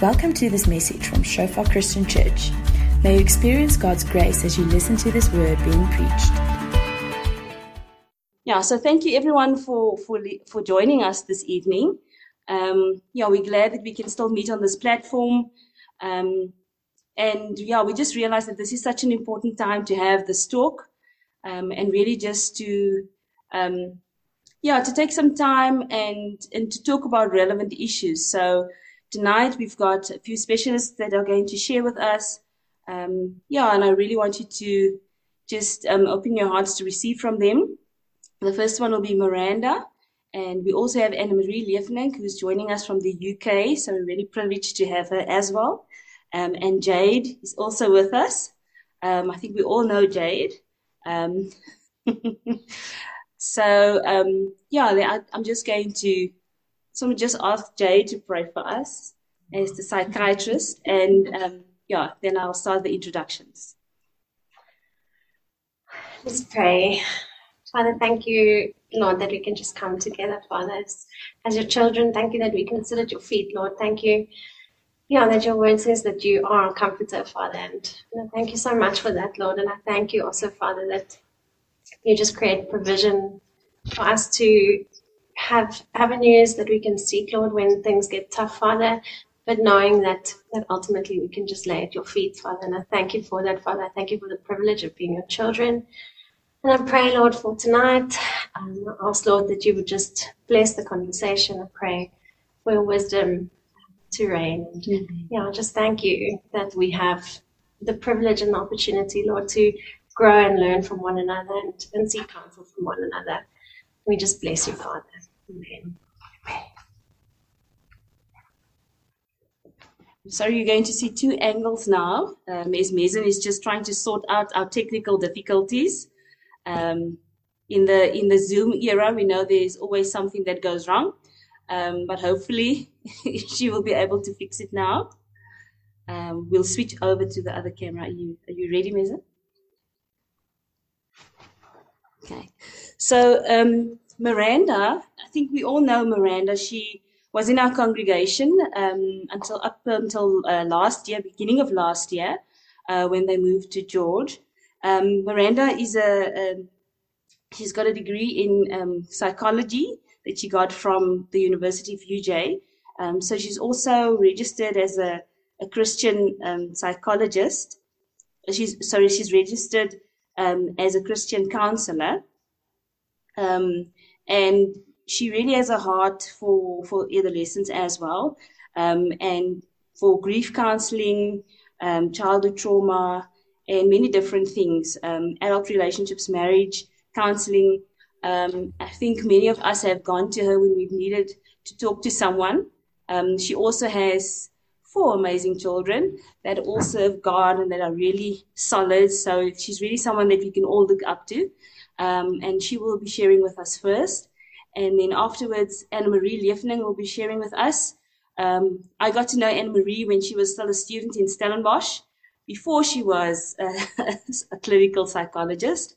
Welcome to this message from Shofar Christian Church. May you experience God's grace as you listen to this word being preached. Yeah, so thank you everyone for for for joining us this evening. Um, yeah, we're glad that we can still meet on this platform. Um, and yeah, we just realized that this is such an important time to have this talk um, and really just to um, yeah to take some time and and to talk about relevant issues. So tonight we've got a few specialists that are going to share with us. Um, yeah, and I really want you to just um, open your hearts to receive from them. The first one will be Miranda, and we also have Anna Marie Liefnink, who's joining us from the UK. So we're really privileged to have her as well. Um, and Jade is also with us. Um, I think we all know Jade. Um, so um, yeah, I'm just going to so we just ask Jade to pray for us as the psychiatrist, and um, yeah, then I'll start the introductions. Let's pray. Father, thank you, Lord, that we can just come together, Father, as, as your children. Thank you that we can sit at your feet, Lord. Thank you, yeah, that your word says that you are a comforter, Father. And you know, thank you so much for that, Lord. And I thank you also, Father, that you just create provision for us to have avenues that we can seek, Lord, when things get tough, Father. But knowing that that ultimately we can just lay at your feet, Father. And I thank you for that, Father. I thank you for the privilege of being your children. And I pray, Lord, for tonight. Um, I ask, Lord, that you would just bless the conversation. I pray for your wisdom to reign. And mm-hmm. yeah, I just thank you that we have the privilege and the opportunity, Lord, to grow and learn from one another and, and seek counsel from one another. We just bless you, Father. Amen. So you're going to see two angles now. Um, as Mason is just trying to sort out our technical difficulties. Um, in the in the Zoom era, we know there's always something that goes wrong, um, but hopefully she will be able to fix it now. Um, we'll switch over to the other camera. Are you are you ready, Mason? Okay. So um, Miranda, I think we all know Miranda. She was in our congregation um, until up until uh, last year, beginning of last year, uh, when they moved to George. Um, Miranda is a, a, she's got a degree in um, psychology that she got from the University of UJ. Um, so she's also registered as a, a Christian um, psychologist. She's sorry, she's registered um, as a Christian counselor. Um, and she really has a heart for for adolescents as well, um, and for grief counseling, um, childhood trauma, and many different things, um, adult relationships, marriage counseling. Um, I think many of us have gone to her when we've needed to talk to someone. Um, she also has four amazing children that all serve God and that are really solid. So she's really someone that we can all look up to. Um, and she will be sharing with us first. And then afterwards, Anna Marie Liefning will be sharing with us. Um, I got to know Anna Marie when she was still a student in Stellenbosch, before she was a, a clinical psychologist.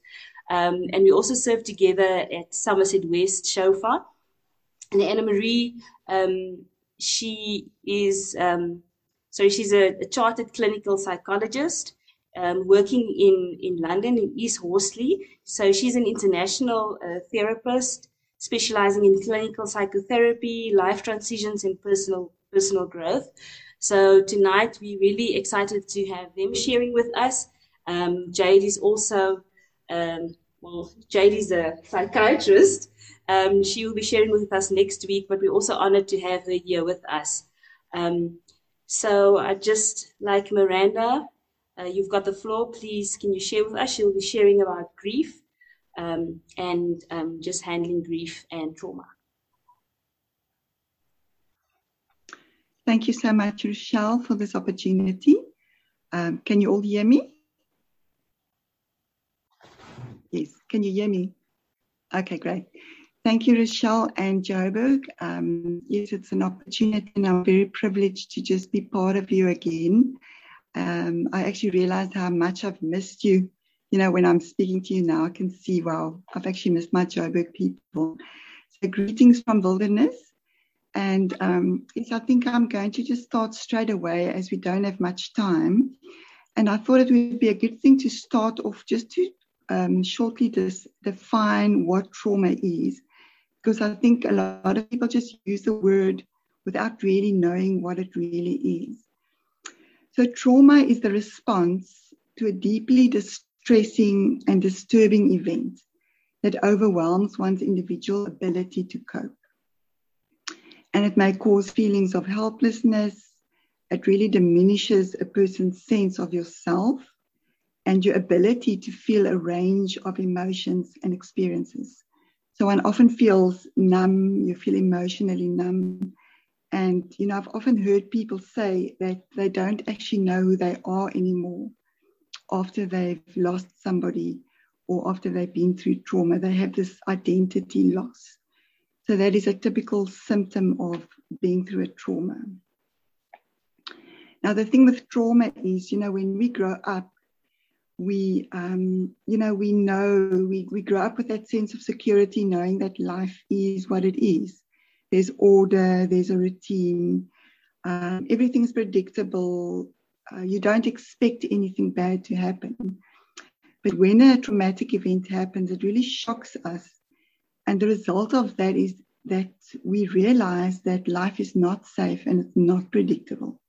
Um, and we also served together at Somerset West Shofar. And Anna Marie, um, she is, um, so she's a, a chartered clinical psychologist um, working in, in London, in East Horsley. So she's an international uh, therapist specializing in clinical psychotherapy, life transitions, and personal personal growth. So tonight we're really excited to have them sharing with us. Um, Jade is also, um, well, Jade is a psychiatrist. Um, she will be sharing with us next week, but we're also honored to have her here with us. Um, so I just like Miranda uh, you've got the floor. Please, can you share with us? She'll be sharing about grief um, and um, just handling grief and trauma. Thank you so much, Rochelle, for this opportunity. Um, can you all hear me? Yes, can you hear me? Okay, great. Thank you, Rochelle and Joburg. Um, yes, it's an opportunity, and I'm very privileged to just be part of you again um, I actually realized how much I've missed you. You know, when I'm speaking to you now, I can see, wow, I've actually missed my Joburg people. So, greetings from Wilderness. And um, yes, I think I'm going to just start straight away as we don't have much time. And I thought it would be a good thing to start off just to um, shortly dis- define what trauma is, because I think a lot of people just use the word without really knowing what it really is. So, trauma is the response to a deeply distressing and disturbing event that overwhelms one's individual ability to cope. And it may cause feelings of helplessness. It really diminishes a person's sense of yourself and your ability to feel a range of emotions and experiences. So one often feels numb, you feel emotionally numb. And, you know, I've often heard people say that they don't actually know who they are anymore after they've lost somebody or after they've been through trauma. They have this identity loss. So that is a typical symptom of being through a trauma. Now, the thing with trauma is, you know, when we grow up, we, um, you know, we know, we, we grow up with that sense of security, knowing that life is what it is. There's order, there's a routine, um, everything's predictable. Uh, you don't expect anything bad to happen. But when a traumatic event happens, it really shocks us. And the result of that is that we realize that life is not safe and it's not predictable.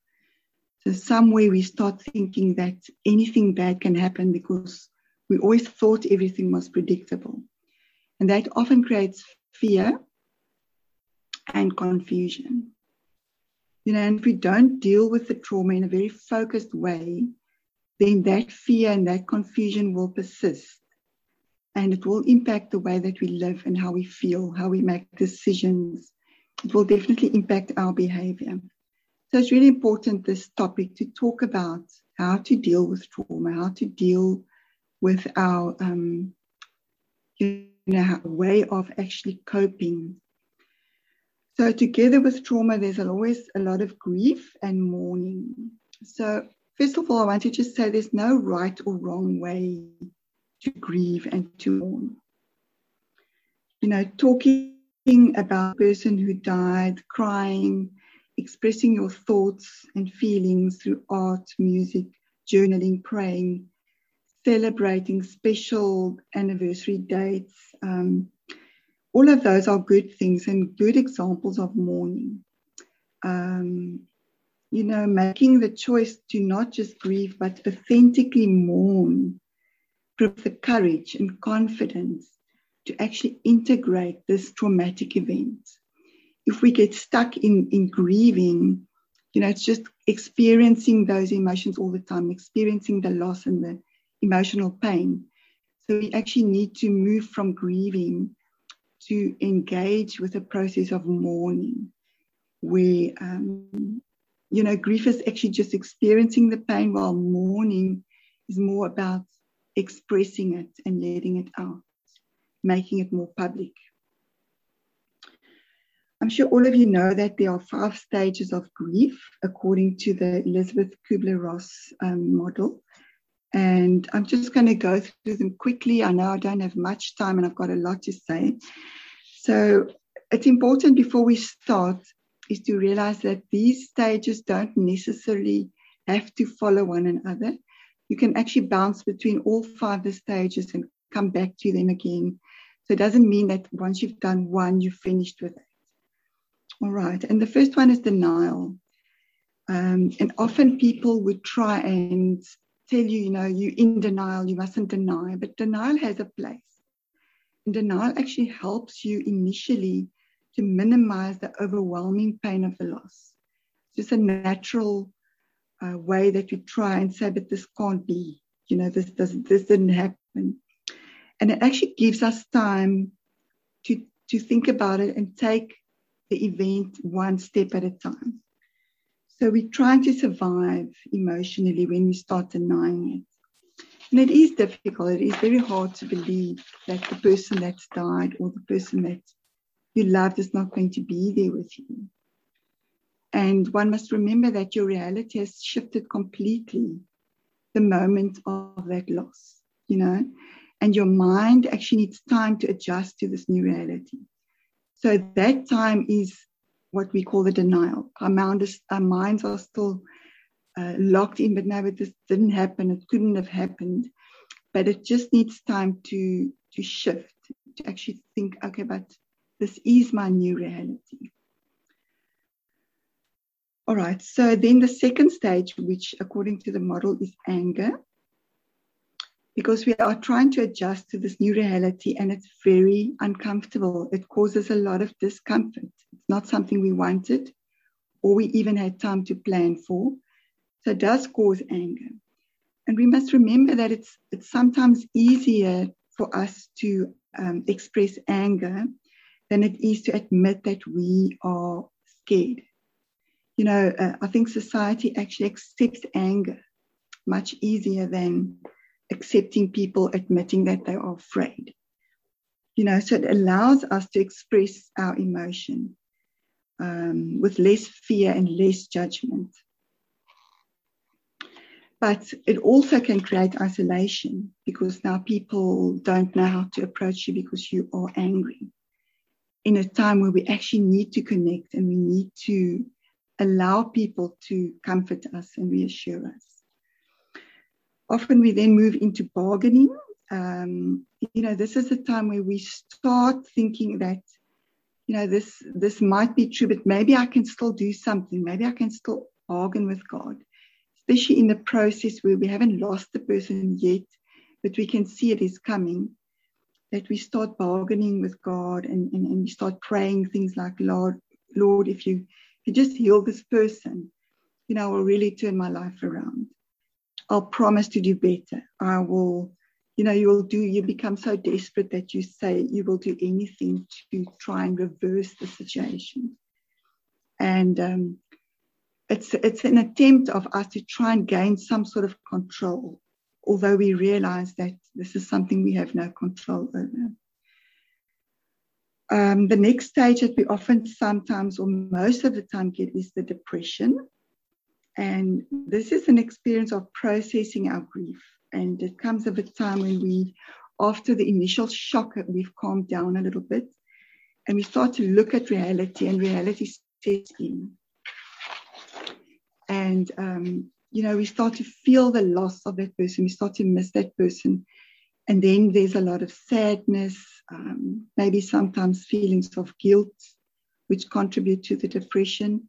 So somewhere we start thinking that anything bad can happen because we always thought everything was predictable. And that often creates fear and confusion. You know, and if we don't deal with the trauma in a very focused way, then that fear and that confusion will persist. And it will impact the way that we live and how we feel, how we make decisions. It will definitely impact our behavior. So it's really important, this topic, to talk about how to deal with trauma, how to deal with our um, you know, way of actually coping. So together with trauma, there's always a lot of grief and mourning. So first of all, I want to just say there's no right or wrong way to grieve and to mourn. You know, talking about a person who died, crying, expressing your thoughts and feelings through art, music, journaling, praying, celebrating special anniversary dates. Um, all of those are good things and good examples of mourning. Um, you know, making the choice to not just grieve, but authentically mourn with the courage and confidence to actually integrate this traumatic event if we get stuck in, in grieving, you know, it's just experiencing those emotions all the time, experiencing the loss and the emotional pain. So we actually need to move from grieving to engage with a process of mourning, where, um, you know, grief is actually just experiencing the pain, while mourning is more about expressing it and letting it out, making it more public. I'm sure all of you know that there are five stages of grief according to the Elisabeth Kubler Ross um, model. And I'm just going to go through them quickly. I know I don't have much time and I've got a lot to say. So it's important before we start is to realize that these stages don't necessarily have to follow one another. You can actually bounce between all five the stages and come back to them again. So it doesn't mean that once you've done one, you've finished with it. All right. And the first one is denial. Um, and often people would try and tell you, you know, you're in denial, you mustn't deny, but denial has a place. And denial actually helps you initially to minimize the overwhelming pain of the loss. It's just a natural uh, way that you try and say, but this can't be, you know, this doesn't, this didn't happen. And it actually gives us time to, to think about it and take the event one step at a time. So we're trying to survive emotionally when we start denying it. And it is difficult. It is very hard to believe that the person that's died or the person that you loved is not going to be there with you. And one must remember that your reality has shifted completely the moment of that loss, you know, and your mind actually needs time to adjust to this new reality. So that time is what we call the denial. Our, mind is, our minds are still uh, locked in, but now this didn't happen. It couldn't have happened. But it just needs time to to shift, to actually think, okay, but this is my new reality. All right, so then the second stage, which according to the model is anger, because we are trying to adjust to this new reality and it's very uncomfortable. It causes a lot of discomfort. It's not something we wanted or we even had time to plan for. So it does cause anger. And we must remember that it's, it's sometimes easier for us to um, express anger than it is to admit that we are scared. You know, uh, I think society actually accepts anger much easier than accepting people admitting that they are afraid. You know, so it allows us to express our emotion um, with less fear and less judgment. But it also can create isolation because now people don't know how to approach you because you are angry. In a time where we actually need to connect and we need to allow people to comfort us and reassure us. Often we then move into bargaining. Um, you know, this is a time where we start thinking that, you know, this this might be true, but maybe I can still do something. Maybe I can still bargain with God, especially in the process where we haven't lost the person yet, but we can see it is coming. That we start bargaining with God and, and, and we start praying things like, Lord, Lord, if you, if you just heal this person, you know, I will really turn my life around. I'll promise to do better. I will, you know, you will do, you become so desperate that you say you will do anything to try and reverse the situation. And um, it's, it's an attempt of us to try and gain some sort of control, although we realize that this is something we have no control over. Um, the next stage that we often sometimes or most of the time get is the depression. And this is an experience of processing our grief. And it comes at a time when we, after the initial shock, we've calmed down a little bit and we start to look at reality, and reality sets in. And, um, you know, we start to feel the loss of that person, we start to miss that person. And then there's a lot of sadness, um, maybe sometimes feelings of guilt, which contribute to the depression.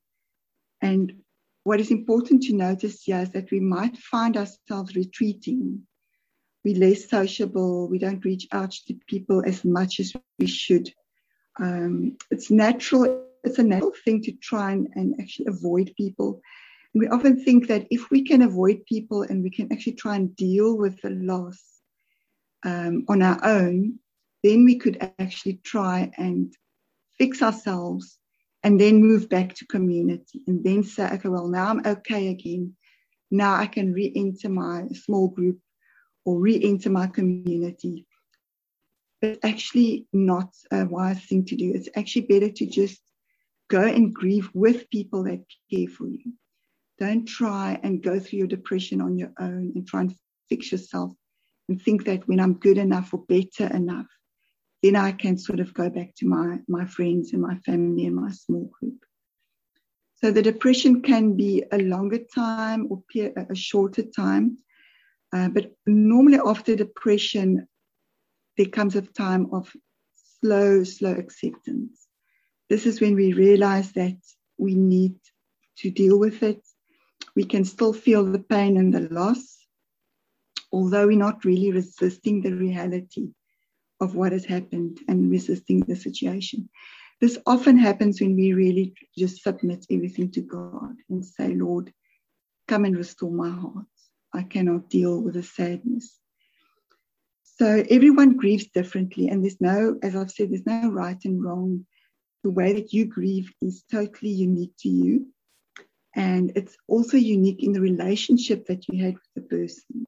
And what is important to notice here is that we might find ourselves retreating. We're less sociable. We don't reach out to people as much as we should. Um, it's natural. It's a natural thing to try and, and actually avoid people. And we often think that if we can avoid people and we can actually try and deal with the loss um, on our own, then we could actually try and fix ourselves and then move back to community and then say, okay, well, now I'm okay again. Now I can re enter my small group or re enter my community. It's actually not a wise thing to do. It's actually better to just go and grieve with people that care for you. Don't try and go through your depression on your own and try and fix yourself and think that when I'm good enough or better enough, then I can sort of go back to my, my friends and my family and my small group. So the depression can be a longer time or a shorter time. Uh, but normally after depression, there comes a time of slow, slow acceptance. This is when we realize that we need to deal with it. We can still feel the pain and the loss, although we're not really resisting the reality of what has happened and resisting the situation. This often happens when we really just submit everything to God and say, Lord, come and restore my heart. I cannot deal with the sadness. So everyone grieves differently, and there's no, as I've said, there's no right and wrong. The way that you grieve is totally unique to you. And it's also unique in the relationship that you had with the person.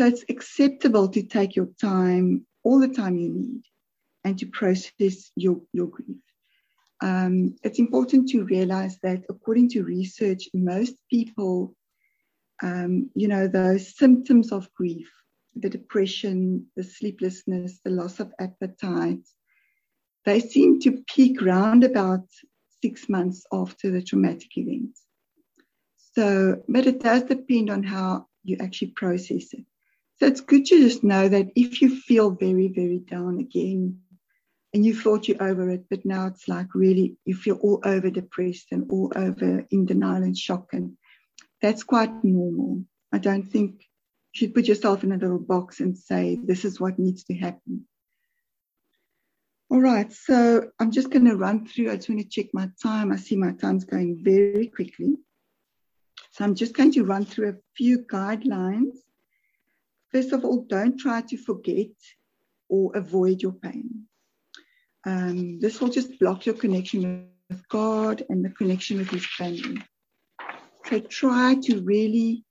So it's acceptable to take your time, all the time you need, and to process your, your grief. Um, it's important to realize that according to research, most people, um, you know, those symptoms of grief, the depression, the sleeplessness, the loss of appetite, they seem to peak round about six months after the traumatic event. So, but it does depend on how you actually process it. So it's good to just know that if you feel very, very down again, and you thought you're over it, but now it's like really you feel all over depressed and all over in denial and shock, and that's quite normal. I don't think you should put yourself in a little box and say this is what needs to happen. All right, so I'm just going to run through. I just want to check my time. I see my time's going very quickly. So I'm just going to run through a few guidelines. First of all, don't try to forget or avoid your pain. Um, this will just block your connection with God and the connection with His family. So try to really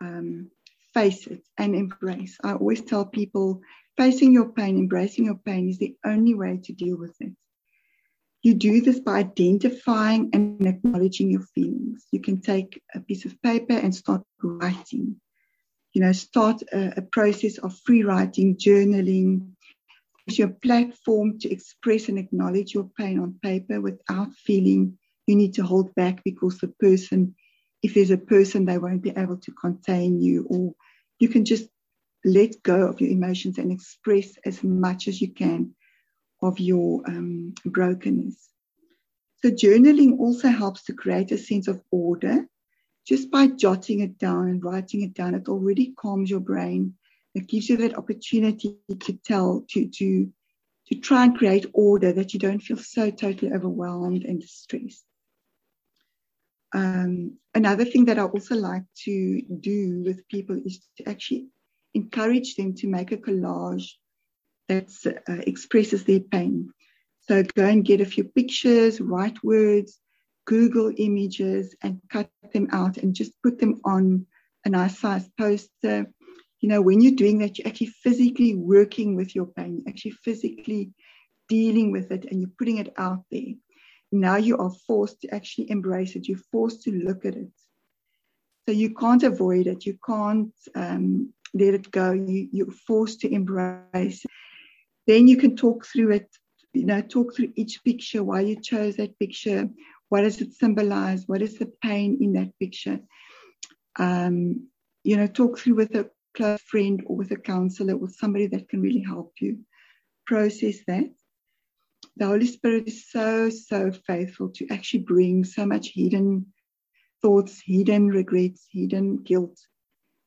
um, face it and embrace. I always tell people Facing your pain, embracing your pain is the only way to deal with it. You do this by identifying and acknowledging your feelings. You can take a piece of paper and start writing. You know, start a, a process of free writing, journaling. It's your platform to express and acknowledge your pain on paper without feeling you need to hold back because the person, if there's a person, they won't be able to contain you, or you can just let go of your emotions and express as much as you can of your um, brokenness. So, journaling also helps to create a sense of order. Just by jotting it down and writing it down, it already calms your brain. It gives you that opportunity to tell, to, to, to try and create order that you don't feel so totally overwhelmed and distressed. Um, another thing that I also like to do with people is to actually encourage them to make a collage that uh, expresses their pain. So go and get a few pictures, write words, Google images, and cut them out and just put them on a nice size poster. You know, when you're doing that, you're actually physically working with your pain, you're actually physically dealing with it, and you're putting it out there. Now you are forced to actually embrace it. You're forced to look at it. So you can't avoid it. You can't um, let it go. You, you're forced to embrace. it. Then you can talk through it, you know, talk through each picture, why you chose that picture, what does it symbolize, what is the pain in that picture. Um, you know, talk through with a close friend or with a counselor or somebody that can really help you process that. The Holy Spirit is so, so faithful to actually bring so much hidden thoughts, hidden regrets, hidden guilt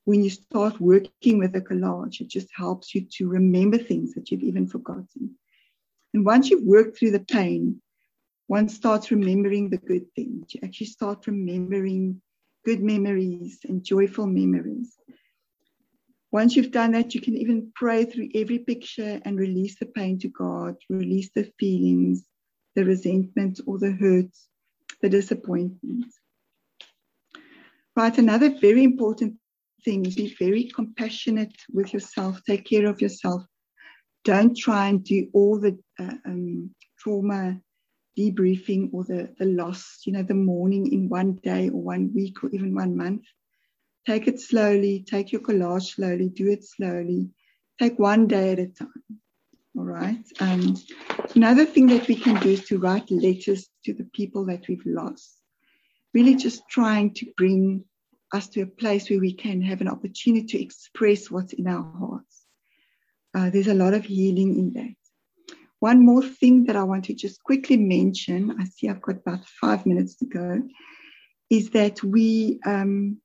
when you start working with a collage, it just helps you to remember things that you've even forgotten. And once you've worked through the pain, one starts remembering the good things. You actually start remembering good memories and joyful memories. Once you've done that, you can even pray through every picture and release the pain to God, release the feelings, the resentment or the hurts, the disappointment. Right, another very important thing is be very compassionate with yourself, take care of yourself. Don't try and do all the uh, um, trauma debriefing or the, the loss, you know, the mourning in one day or one week or even one month. Take it slowly, take your collage slowly, do it slowly, take one day at a time. All right. Um, another thing that we can do is to write letters to the people that we've lost. Really just trying to bring us to a place where we can have an opportunity to express what's in our hearts. Uh, there's a lot of healing in that. One more thing that I want to just quickly mention, I see I've got about five minutes to go, is that we, um,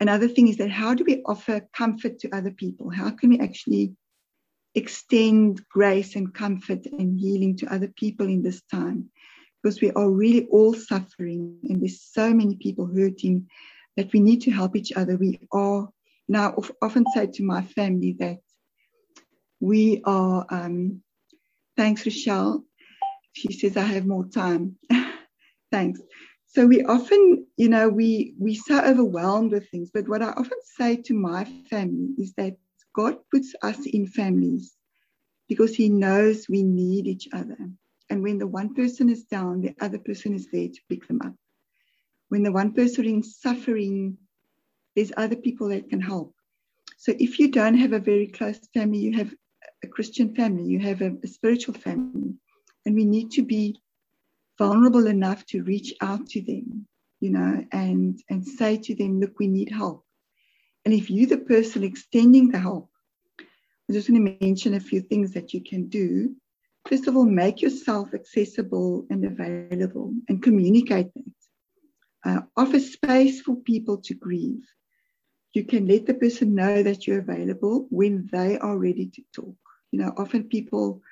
another thing is that how do we offer comfort to other people? How can we actually extend grace and comfort and healing to other people in this time? because we are really all suffering and there's so many people hurting that we need to help each other. We are now often say to my family that we are, um, thanks, Rochelle. She says, I have more time. thanks. So we often, you know, we we so overwhelmed with things. But what I often say to my family is that God puts us in families because He knows we need each other. And when the one person is down, the other person is there to pick them up. When the one person is suffering, there's other people that can help. So if you don't have a very close family, you have a Christian family, you have a, a spiritual family, and we need to be vulnerable enough to reach out to them, you know, and and say to them, look, we need help. And if you're the person extending the help, I'm just going to mention a few things that you can do. First of all, make yourself accessible and available and communicate that. Uh, offer space for people to grieve. You can let the person know that you're available when they are ready to talk. You know, often people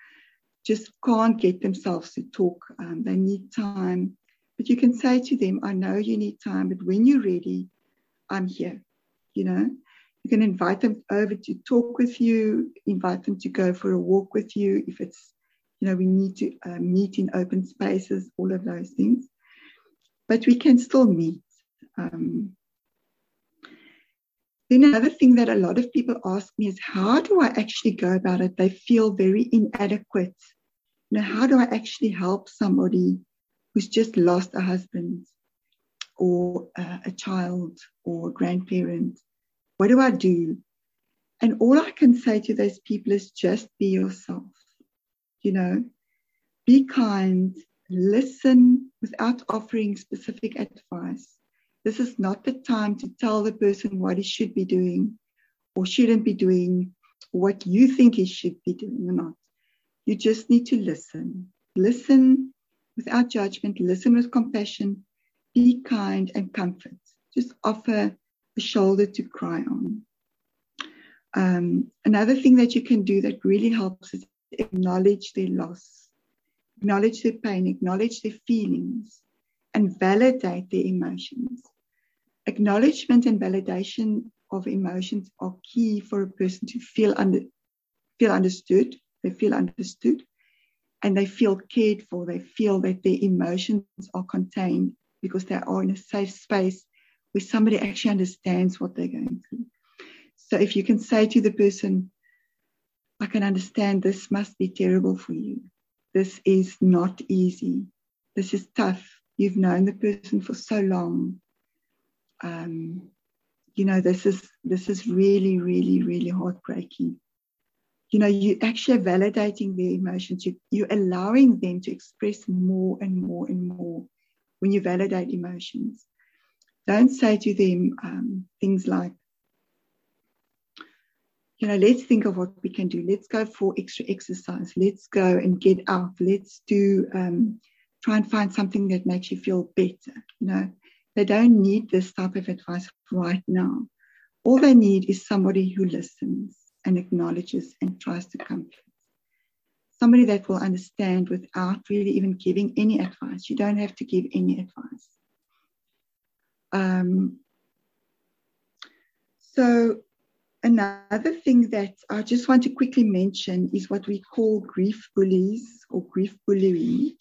just can't get themselves to talk. Um, they need time. But you can say to them, I know you need time, but when you're ready, I'm here. You know, you can invite them over to talk with you, invite them to go for a walk with you if it's, you know, we need to uh, meet in open spaces, all of those things. But we can still meet. Um, then another thing that a lot of people ask me is how do I actually go about it? They feel very inadequate. You know, how do I actually help somebody who's just lost a husband or uh, a child or a grandparent? What do I do? And all I can say to those people is just be yourself. You know, be kind, listen without offering specific advice this is not the time to tell the person what he should be doing or shouldn't be doing, what you think he should be doing or not. You just need to listen. Listen without judgment, listen with compassion, be kind and comfort. Just offer a shoulder to cry on. Um, another thing that you can do that really helps is acknowledge their loss, acknowledge their pain, acknowledge their feelings, and validate their emotions. Acknowledgement and validation of emotions are key for a person to feel under, feel understood. They feel understood and they feel cared for. They feel that their emotions are contained because they are in a safe space where somebody actually understands what they're going through. So if you can say to the person, I can understand this must be terrible for you. This is not easy. This is tough. You've known the person for so long um, you know, this is this is really, really, really heartbreaking. You know, you actually validating their emotions. You, you're allowing them to express more and more and more when you validate emotions. Don't say to them um, things like, you know, let's think of what we can do. Let's go for extra exercise. Let's go and get out. Let's do, um, try and find something that makes you feel better. You know, they don't need this type of advice right now. All they need is somebody who listens and acknowledges and tries to comfort. Somebody that will understand without really even giving any advice. You don't have to give any advice. Um, so, another thing that I just want to quickly mention is what we call grief bullies or grief bullying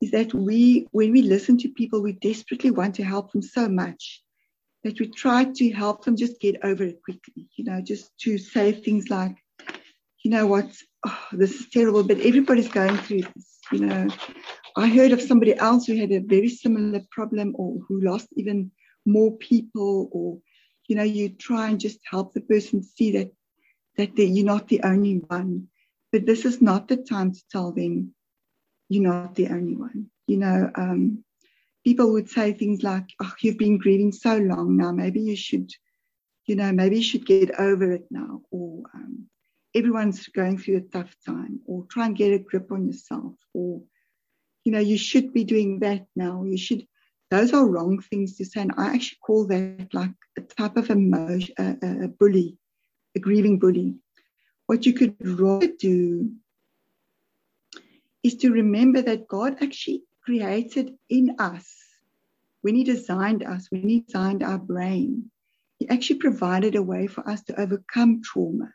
is that we, when we listen to people, we desperately want to help them so much that we try to help them just get over it quickly, you know, just to say things like, you know what, oh, this is terrible, but everybody's going through this, you know. I heard of somebody else who had a very similar problem or who lost even more people, or, you know, you try and just help the person see that that you're not the only one. But this is not the time to tell them, you're not the only one. You know, um, people would say things like, oh, you've been grieving so long now, maybe you should, you know, maybe you should get over it now, or um, everyone's going through a tough time, or try and get a grip on yourself, or, you know, you should be doing that now. You should, those are wrong things to say. And I actually call that like a type of emotion, a, a bully, a grieving bully. What you could rather do is to remember that God actually created in us, when He designed us, when He designed our brain, He actually provided a way for us to overcome trauma.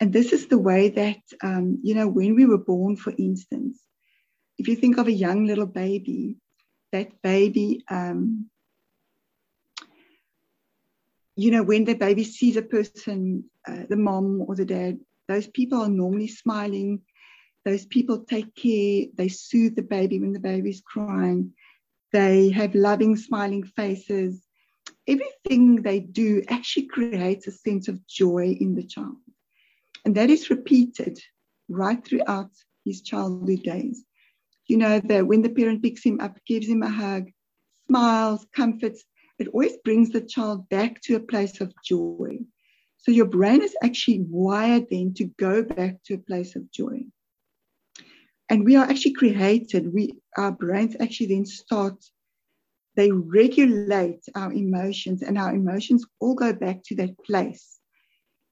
And this is the way that, um, you know, when we were born, for instance, if you think of a young little baby, that baby, um, you know, when the baby sees a person, uh, the mom or the dad, those people are normally smiling, those people take care, they soothe the baby when the baby's crying, they have loving, smiling faces. Everything they do actually creates a sense of joy in the child. And that is repeated right throughout his childhood days. You know, that when the parent picks him up, gives him a hug, smiles, comforts, it always brings the child back to a place of joy. So your brain is actually wired then to go back to a place of joy. And we are actually created, we our brains actually then start, they regulate our emotions, and our emotions all go back to that place.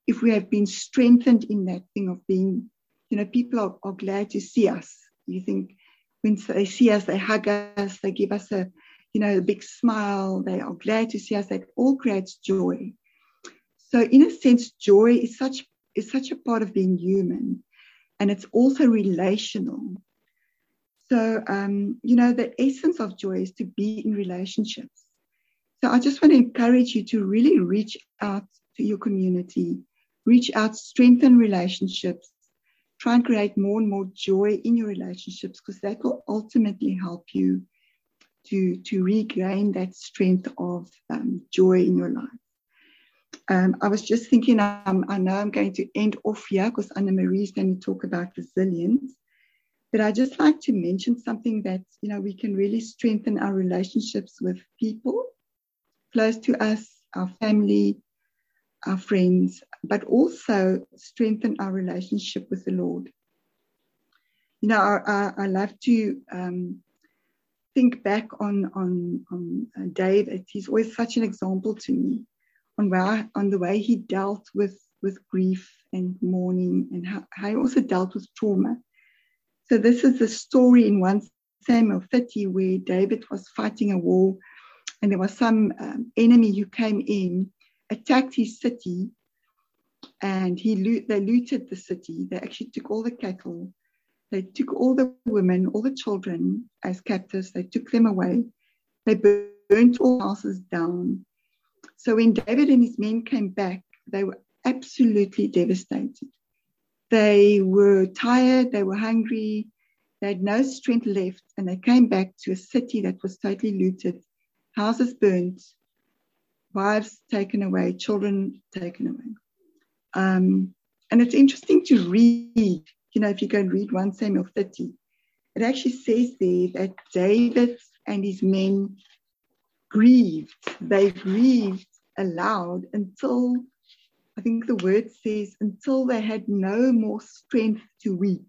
If we have been strengthened in that thing of being, you know, people are, are glad to see us. You think when they see us, they hug us, they give us a, you know, a big smile, they are glad to see us. That all creates joy. So in a sense, joy is such is such a part of being human, and it's also relational. So um, you know, the essence of joy is to be in relationships. So I just want to encourage you to really reach out to your community, reach out, strengthen relationships, try and create more and more joy in your relationships because that will ultimately help you to, to regain that strength of um, joy in your life. Um, I was just thinking, um, I know I'm going to end off here because Anna Marie is going to talk about resilience. But I just like to mention something that, you know, we can really strengthen our relationships with people close to us, our family, our friends, but also strengthen our relationship with the Lord. You know, I, I, I love to um, think back on, on, on uh, David. He's always such an example to me on where on the way he dealt with with grief and mourning and how, how he also dealt with trauma. So this is the story in 1 Samuel 30 where David was fighting a war and there was some um, enemy who came in, attacked his city, and he loot, they looted the city. They actually took all the cattle. They took all the women, all the children as captives. They took them away. They burnt all houses down. So when David and his men came back, they were absolutely devastated. They were tired, they were hungry, they had no strength left, and they came back to a city that was totally looted, houses burnt, wives taken away, children taken away. Um, and it's interesting to read, you know, if you go and read 1 Samuel 30, it actually says there that David and his men grieved. They grieved aloud until, I think the word says, until they had no more strength to weep.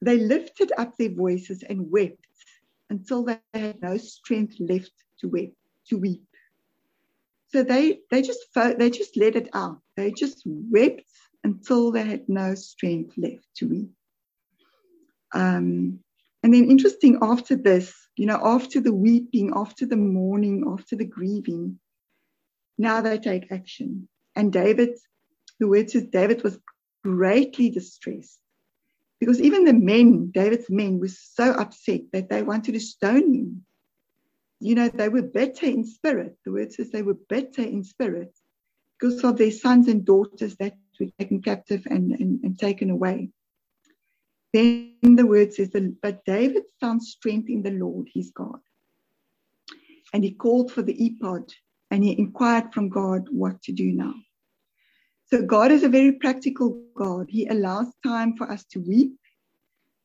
They lifted up their voices and wept until they had no strength left to weep. To weep. So they, they just they just let it out. They just wept until they had no strength left to weep. Um, and then interesting after this, you know, after the weeping, after the mourning, after the grieving, now they take action. And David, the word says David was greatly distressed because even the men, David's men, were so upset that they wanted to stone him. You know, they were bitter in spirit. The word says they were bitter in spirit because of their sons and daughters that were taken captive and, and, and taken away. Then the word says, But David found strength in the Lord his God. And he called for the ephod and he inquired from God what to do now. So God is a very practical God. He allows time for us to weep,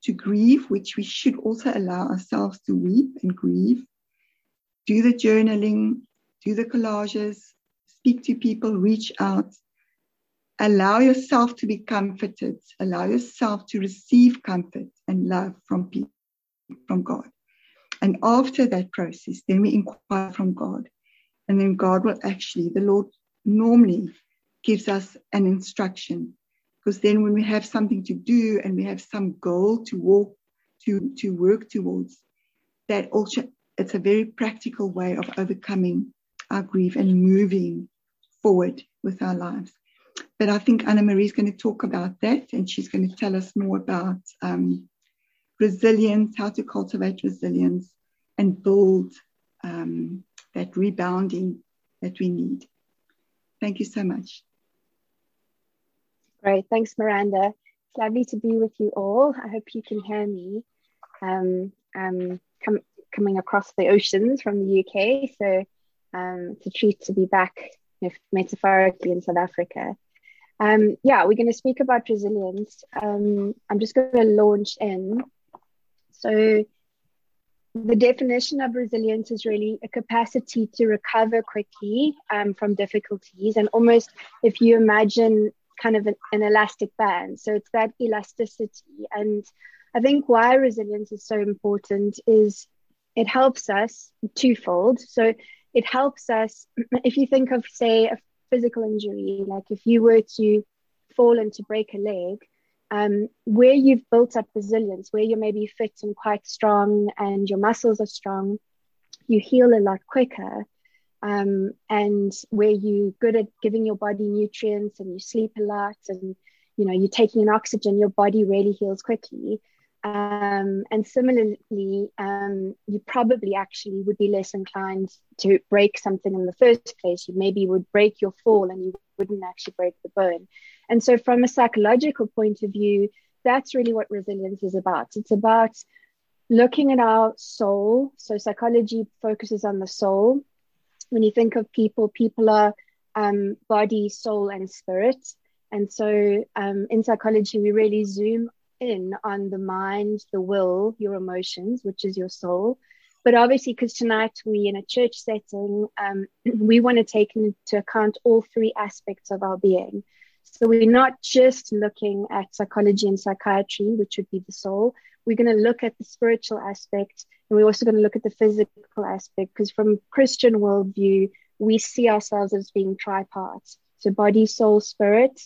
to grieve, which we should also allow ourselves to weep and grieve. Do the journaling, do the collages, speak to people, reach out, Allow yourself to be comforted. Allow yourself to receive comfort and love from people, from God. And after that process, then we inquire from God. And then God will actually, the Lord normally gives us an instruction. Because then when we have something to do and we have some goal to walk, to, to work towards, that also it's a very practical way of overcoming our grief and moving forward with our lives. But I think Anna Marie is going to talk about that and she's going to tell us more about um, resilience, how to cultivate resilience and build um, that rebounding that we need. Thank you so much. Great. Thanks, Miranda. It's lovely to be with you all. I hope you can hear me. Um, I'm com coming across the oceans from the UK, so um, it's a treat to be back metaphorically in South Africa. Um, yeah, we're going to speak about resilience. Um, I'm just going to launch in. So, the definition of resilience is really a capacity to recover quickly um, from difficulties, and almost if you imagine kind of an, an elastic band. So, it's that elasticity. And I think why resilience is so important is it helps us twofold. So, it helps us, if you think of, say, a physical injury, like if you were to fall and to break a leg, um, where you've built up resilience, where you're maybe fit and quite strong and your muscles are strong, you heal a lot quicker. Um, and where you're good at giving your body nutrients and you sleep a lot and you know you're taking in oxygen, your body really heals quickly. Um, and similarly, um, you probably actually would be less inclined to break something in the first place. You maybe would break your fall and you wouldn't actually break the bone. And so, from a psychological point of view, that's really what resilience is about. It's about looking at our soul. So, psychology focuses on the soul. When you think of people, people are um, body, soul, and spirit. And so, um, in psychology, we really zoom in on the mind, the will, your emotions, which is your soul. But obviously, because tonight we in a church setting, um, we want to take into account all three aspects of our being. So we're not just looking at psychology and psychiatry, which would be the soul. We're going to look at the spiritual aspect, and we're also going to look at the physical aspect, because from Christian worldview, we see ourselves as being tripart. So body, soul, spirit,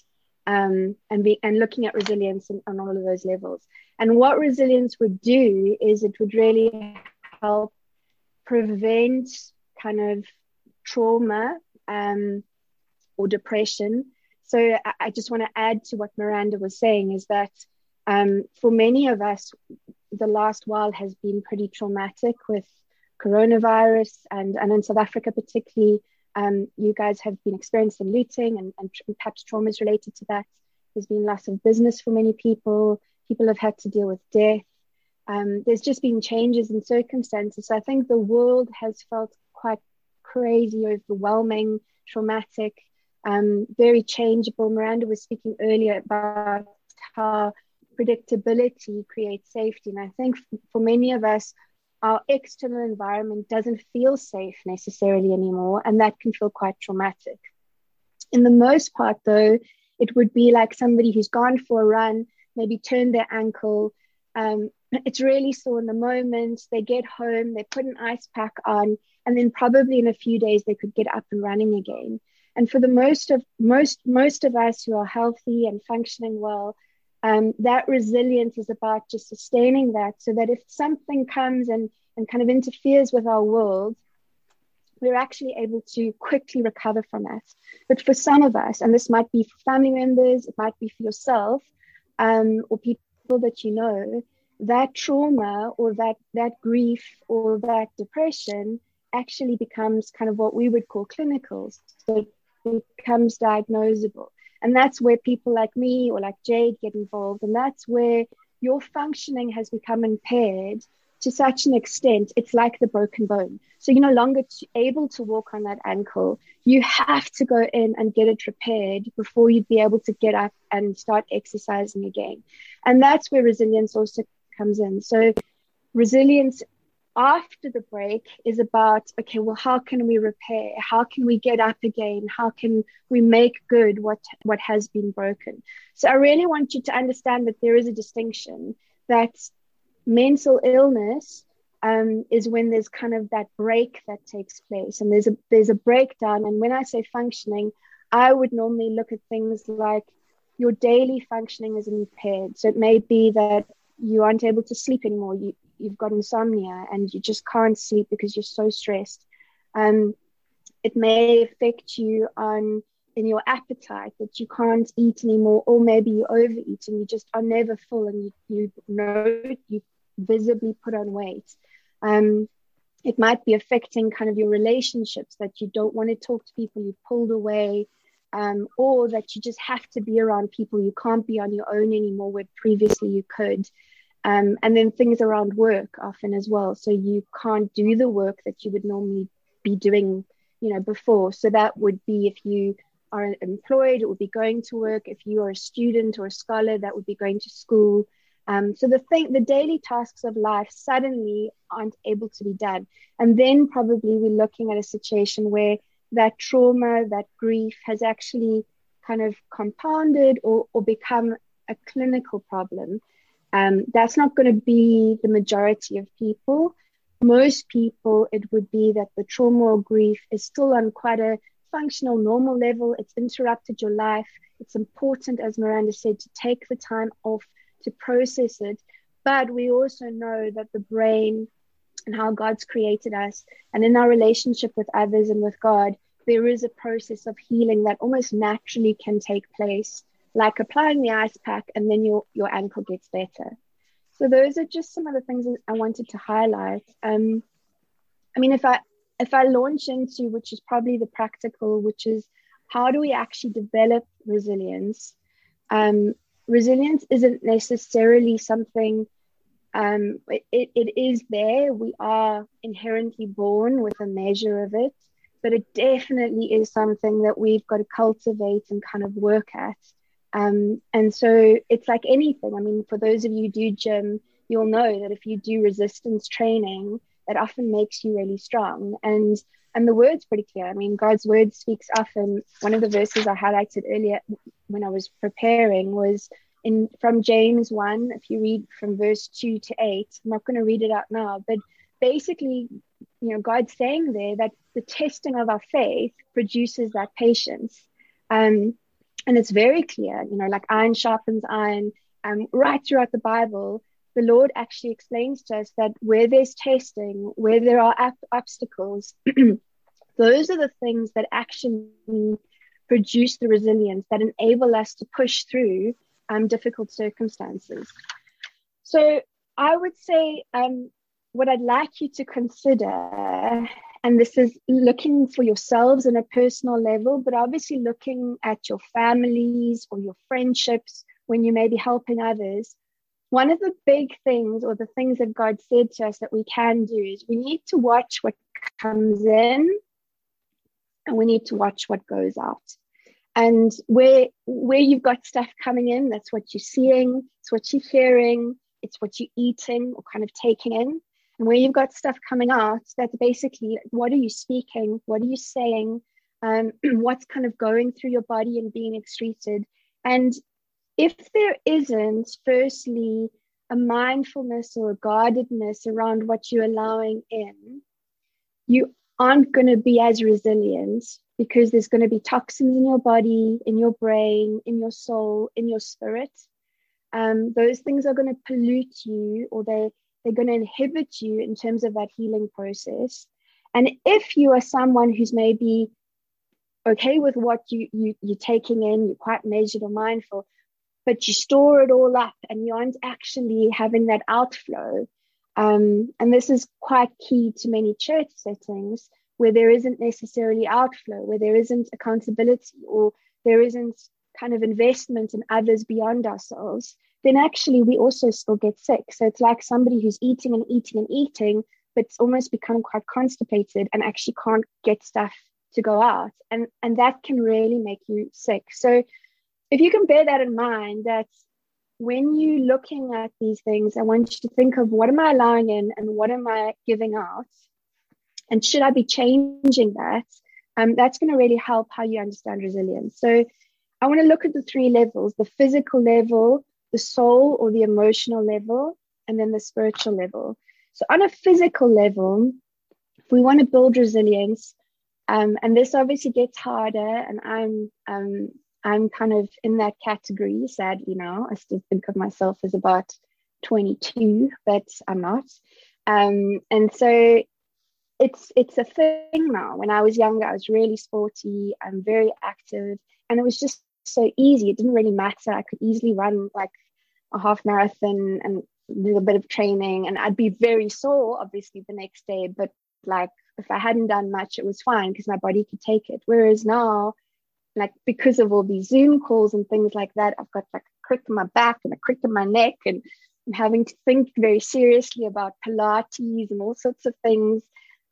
um, and be and looking at resilience in, on all of those levels. And what resilience would do is it would really help prevent kind of trauma um, or depression. So I, I just want to add to what Miranda was saying is that um, for many of us, the last while has been pretty traumatic with coronavirus and, and in South Africa particularly um, you guys have been experiencing looting and, and perhaps traumas related to that. There's been loss of business for many people. People have had to deal with death. Um, there's just been changes in circumstances. So I think the world has felt quite crazy, overwhelming, traumatic, um, very changeable. Miranda was speaking earlier about how predictability creates safety. And I think for many of us, our external environment doesn't feel safe necessarily anymore, and that can feel quite traumatic. In the most part, though, it would be like somebody who's gone for a run, maybe turned their ankle. Um, it's really sore in the moment. They get home, they put an ice pack on, and then probably in a few days they could get up and running again. And for the most of most most of us who are healthy and functioning well, um, that resilience is about just sustaining that so that if something comes and, and kind of interferes with our world, we're actually able to quickly recover from that. But for some of us, and this might be for family members, it might be for yourself, um, or people that you know, that trauma or that that grief or that depression actually becomes kind of what we would call clinical. So it becomes diagnosable. And that's where people like me or like Jade get involved. And that's where your functioning has become impaired to such an extent, it's like the broken bone. So you're no longer able to walk on that ankle. You have to go in and get it repaired before you'd be able to get up and start exercising again. And that's where resilience also comes in. So resilience after the break is about okay well how can we repair? How can we get up again? How can we make good what what has been broken? So i really want you to understand that there is a distinction that mental illness um, is when there's kind of that break that takes place and there's a there's a breakdown. And when i say functioning i would normally look at things like your daily functioning is impaired. So it may be that you aren't able to sleep anymore. You you've got insomnia and you just can't sleep because you're so stressed. Um, it may affect you on in your appetite that you can't eat anymore, or maybe you overeat and you just are never full and you, you know you visibly put on weight. Um, it might be affecting kind of your relationships that you don't want to talk to people, you pulled away, um, or that you just have to be around people. You can't be on your own anymore where previously you could. Um, and then things around work often as well. So you can't do the work that you would normally be doing, you know, before. So that would be if you are employed, it would be going to work. If you are a student or a scholar, that would be going to school. Um, so the thing, the daily tasks of life suddenly aren't able to be done, and then probably we're looking at a situation where that trauma, that grief, has actually kind of compounded or, or become a clinical problem. Um, that's not going to be the majority of people. Most people, it would be that the trauma or grief is still on quite a functional, normal level. It's interrupted your life. It's important, as Miranda said, to take the time off to process it. But we also know that the brain and how God's created us and in our relationship with others and with God, there is a process of healing that almost naturally can take place, like applying the ice pack and then your, your ankle gets better. So those are just some of the things I wanted to highlight. Um, I mean, if I if I launch into which is probably the practical, which is how do we actually develop resilience? Um, resilience isn't necessarily something um, it, it is there. We are inherently born with a measure of it, but it definitely is something that we've got to cultivate and kind of work at. Um, and so it's like anything. I mean, for those of you who do gym, you'll know that if you do resistance training, it often makes you really strong. And and the word's pretty clear. I mean, God's word speaks often. One of the verses I highlighted earlier when I was preparing was in from James 1, if you read from verse 2 to 8. I'm not going to read it out now, but basically, you know, God's saying there that the testing of our faith produces that patience. Um, and it's very clear, you know, like iron sharpens iron. Um, right throughout the Bible, the Lord actually explains to us that where there's testing, where there are obstacles, those are the things that actually produce the resilience that enable us to push through um, difficult circumstances. So I would say um, what I'd like you to consider, and this is looking for yourselves on a personal level, but obviously looking at your families or your friendships when you may be helping others. One of the big things, or the things that God said to us that we can do, is we need to watch what comes in and we need to watch what goes out and where where you've got stuff coming in that's what you're seeing it's what you're hearing it's what you're eating or kind of taking in and where you've got stuff coming out that's basically what are you speaking? What are you saying? Um, what's kind of going through your body and being excreted? And if there isn't firstly a mindfulness or a guardedness around what you're allowing in you aren't going to be as resilient because there's going to be toxins in your body, in your brain, in your soul, in your spirit. Um, those things are going to pollute you or they, they're going to inhibit you in terms of that healing process. And if you are someone who's maybe okay with what you, you, you're taking in, you're quite measured or mindful, but you store it all up and you aren't actually having that outflow. Um, and this is quite key to many church settings where there isn't necessarily outflow, where there isn't accountability, or there isn't kind of investment in others beyond ourselves, then actually we also still get sick. So it's like somebody who's eating and eating and eating, but it's almost become quite constipated and actually can't get stuff to go out. And, and that can really make you sick. So if you can bear that in mind, that when you're looking at these things, I want you to think of what am I allowing in and what am I giving out? And should I be changing that? Um, that's going to really help how you understand resilience. So I want to look at the three levels the physical level, the soul or the emotional level, and then the spiritual level. So, on a physical level, if we want to build resilience, um, and this obviously gets harder, and I'm um, I'm kind of in that category, sadly now. I still think of myself as about 22, but I'm not. Um, and so it's it's a thing now. When I was younger, I was really sporty. I'm very active, and it was just so easy. It didn't really matter. I could easily run like a half marathon and do a bit of training, and I'd be very sore, obviously, the next day. But like if I hadn't done much, it was fine because my body could take it. Whereas now, like because of all these Zoom calls and things like that, I've got like a crick in my back and a crick in my neck, and I'm having to think very seriously about Pilates and all sorts of things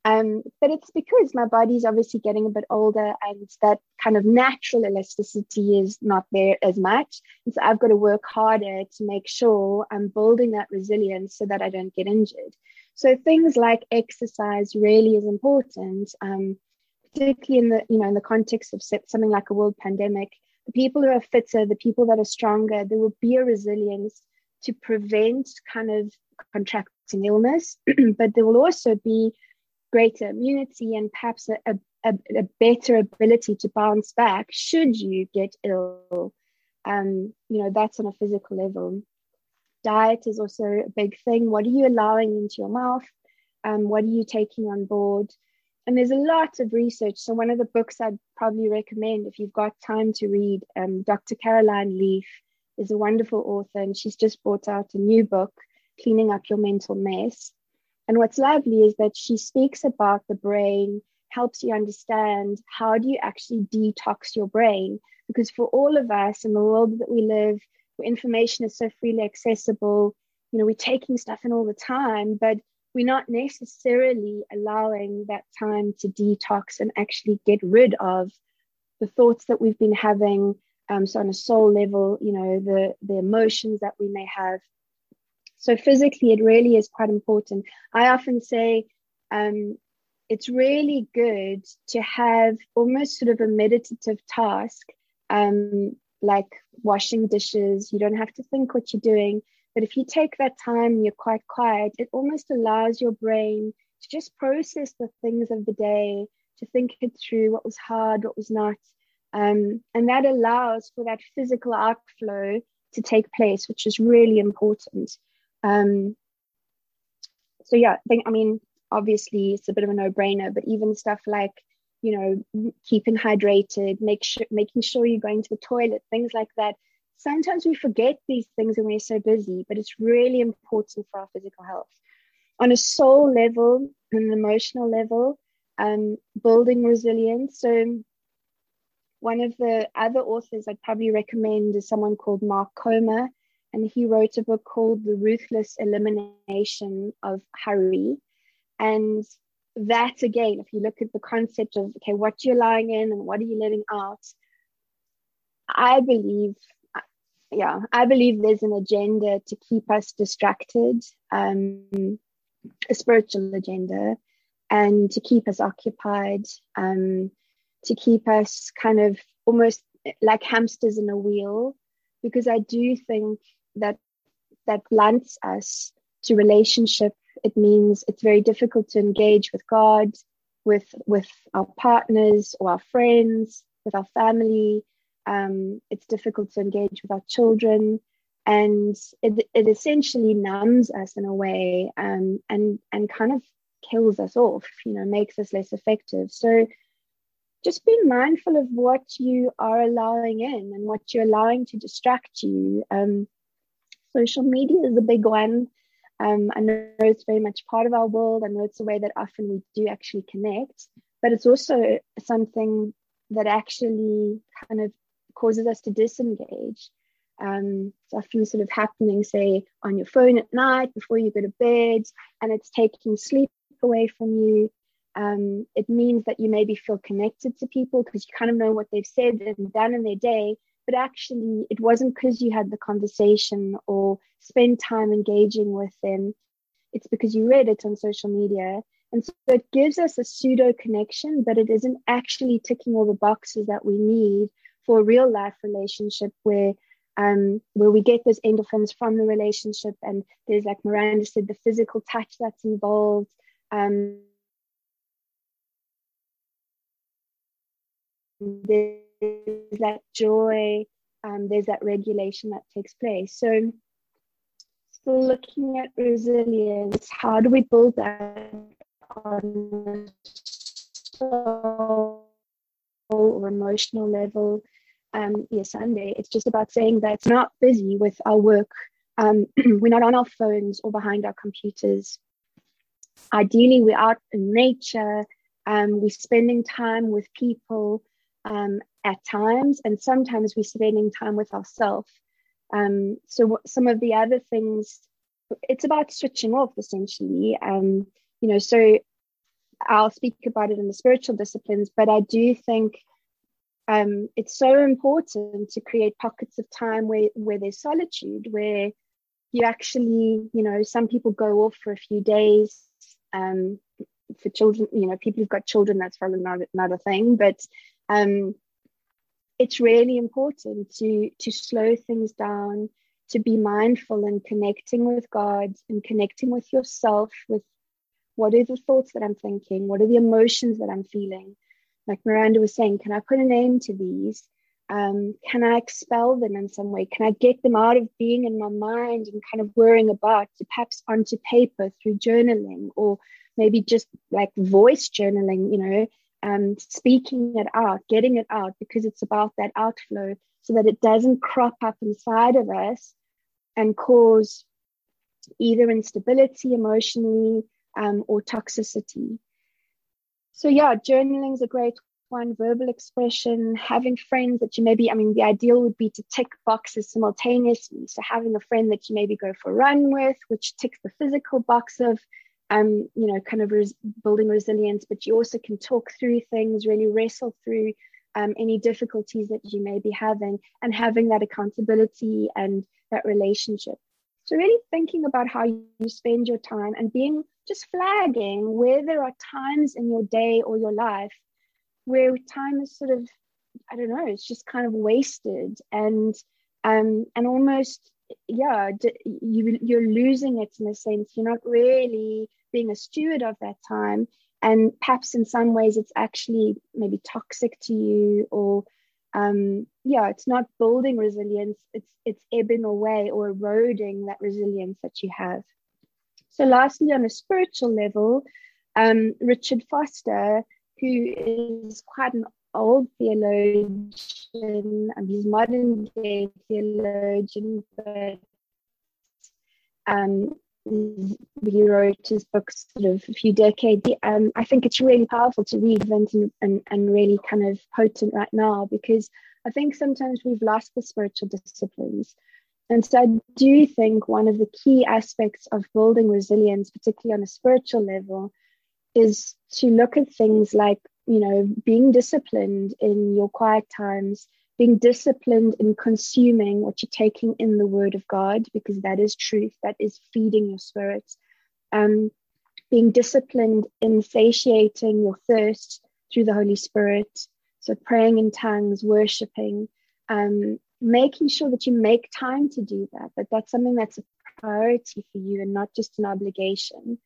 Um, but it's because my body's obviously getting a bit older and that kind of natural elasticity is not there as much. And so I've got to work harder to make sure I'm building that resilience so that I don't get injured. So things like exercise really is important, um, particularly in the you know in the context of something like a world pandemic. The people who are fitter, the people that are stronger, there will be a resilience to prevent kind of contracting illness, but there will also be greater immunity and perhaps a, a, a better ability to bounce back should you get ill. Um, you know, that's on a physical level. Diet is also a big thing. What are you allowing into your mouth? Um, what are you taking on board? And there's a lot of research. So, one of the books I'd probably recommend if you've got time to read, um, Dr. Caroline Leaf is a wonderful author, and she's just brought out a new book, Cleaning Up Your Mental Mess. And what's lovely is that she speaks about the brain, helps you understand how do you actually detox your brain. Because for all of us in the world that we live, where information is so freely accessible, you know, we're taking stuff in all the time, but we're not necessarily allowing that time to detox and actually get rid of the thoughts that we've been having. Um, so on a soul level, you know, the the emotions that we may have, so physically, it really is quite important. I often say um, it's really good to have almost sort of a meditative task, um, like washing dishes. You don't have to think what you're doing. But if you take that time and you're quite quiet, it almost allows your brain to just process the things of the day, to think it through what was hard, what was not. Um, and that allows for that physical outflow to take place, which is really important. Um, so yeah, I think I mean obviously it's a bit of a no-brainer, but even stuff like you know keeping hydrated, make sure making sure you're going to the toilet, things like that. Sometimes we forget these things when we're so busy, but it's really important for our physical health. On a soul level, an emotional level, um, building resilience. So one of the other authors I'd probably recommend is someone called Mark Comer and he wrote a book called The Ruthless Elimination of Hurry. And that, again, if you look at the concept of, okay, what you're allowing in and what are you letting out, I believe, yeah, I believe there's an agenda to keep us distracted, um, a spiritual agenda, and to keep us occupied, um, to keep us kind of almost like hamsters in a wheel because I do think that that blunts us to relationship it means it's very difficult to engage with god with with our partners or our friends with our family. Um, it's difficult to engage with our children. And it, it essentially numbs us in a way um, and and kind of kills us off you know makes us less effective. So just be mindful of what you are allowing in and what you're allowing to distract you um, social media is a big one. Um, I know it's very much part of our world. I know it's a way that often we do actually connect, but it's also something that actually kind of causes us to disengage. Um, it's often sort of happening, say, on your phone at night before you go to bed, and it's taking sleep away from you. Um, it means that you maybe feel connected to people because you kind of know what they've said and done in their day, but actually it wasn't because you had the conversation or spent time engaging with them. It's because you read it on social media. And so it gives us a pseudo connection but it isn't actually ticking all the boxes that we need for a real life relationship where um, where we get those endorphins from the relationship and there's like miranda said the physical touch that's involved um, there's that joy, um, there's that regulation that takes place. So, still looking at resilience, how do we build that on soul or emotional level? Um, Sunday, it's just about saying that it's not busy with our work. Um, we're not on our phones or behind our computers. Ideally, we're out in nature. Um, we're spending time with people um, at times, and sometimes we're spending time with ourselves. Um, so some of the other things, it's about switching off essentially. Um, you know, so I'll speak about it in the spiritual disciplines, but I do think um, it's so important to create pockets of time where, where there's solitude, where you actually, you know, some people go off for a few days. Um, for children, you know, people who've got children, that's probably not another thing, but um, it's really important to to slow things down, to be mindful and connecting with God and connecting with yourself, with what are the thoughts that I'm thinking, what are the emotions that I'm feeling. Like Miranda was saying, can I put a name to these? Um, can I expel them in some way? Can I get them out of being in my mind and kind of worrying about to perhaps onto paper through journaling or maybe just like voice journaling, you know, um, speaking it out, getting it out because it's about that outflow so that it doesn't crop up inside of us and cause either instability emotionally um, or toxicity. So, yeah, journaling is a great one, verbal expression, having friends that you maybe, I mean, the ideal would be to tick boxes simultaneously. So, having a friend that you maybe go for a run with, which ticks the physical box of um, you know, kind of res- building resilience, but you also can talk through things, really wrestle through um, any difficulties that you may be having, and having that accountability and that relationship. So, really thinking about how you spend your time and being just flagging where there are times in your day or your life where time is sort of, I don't know, it's just kind of wasted and um, and almost yeah you you're losing it in a sense you're not really being a steward of that time and perhaps in some ways it's actually maybe toxic to you or um, yeah it's not building resilience it's it's ebbing away or eroding that resilience that you have. So lastly on a spiritual level um, richard foster who is quite an old theologian and he's modern day theologian but um, he wrote his books sort of a few decades. Um, I think it's really powerful to read and, and, and really kind of potent right now because I think sometimes we've lost the spiritual disciplines. And so I do think one of the key aspects of building resilience, particularly on a spiritual level, is to look at things like, you know, being disciplined in your quiet times, being disciplined in consuming what you're taking in the word of God, because that is truth, that is feeding your spirit. Um, being disciplined in satiating your thirst through the Holy Spirit. So, praying in tongues, worshiping, um, making sure that you make time to do that, that that's something that's a priority for you and not just an obligation.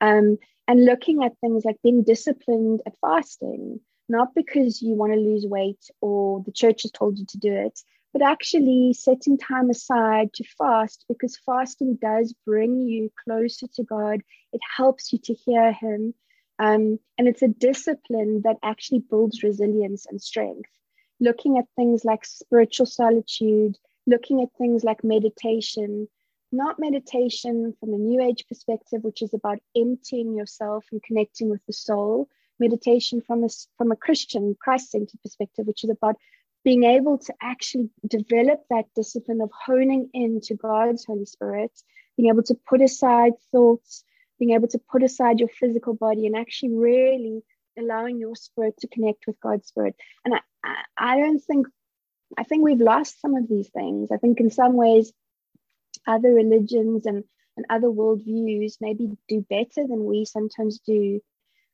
Um, and looking at things like being disciplined at fasting, not because you want to lose weight or the church has told you to do it, but actually setting time aside to fast because fasting does bring you closer to God. It helps you to hear Him. Um, and it's a discipline that actually builds resilience and strength. Looking at things like spiritual solitude, looking at things like meditation, not meditation from a new age perspective, which is about emptying yourself and connecting with the soul, meditation from a, from a Christian, Christ centered perspective, which is about being able to actually develop that discipline of honing into God's Holy Spirit, being able to put aside thoughts, being able to put aside your physical body, and actually really allowing your spirit to connect with God's Spirit. And I, I, I don't think, I think we've lost some of these things. I think in some ways, other religions and, and other worldviews maybe do better than we sometimes do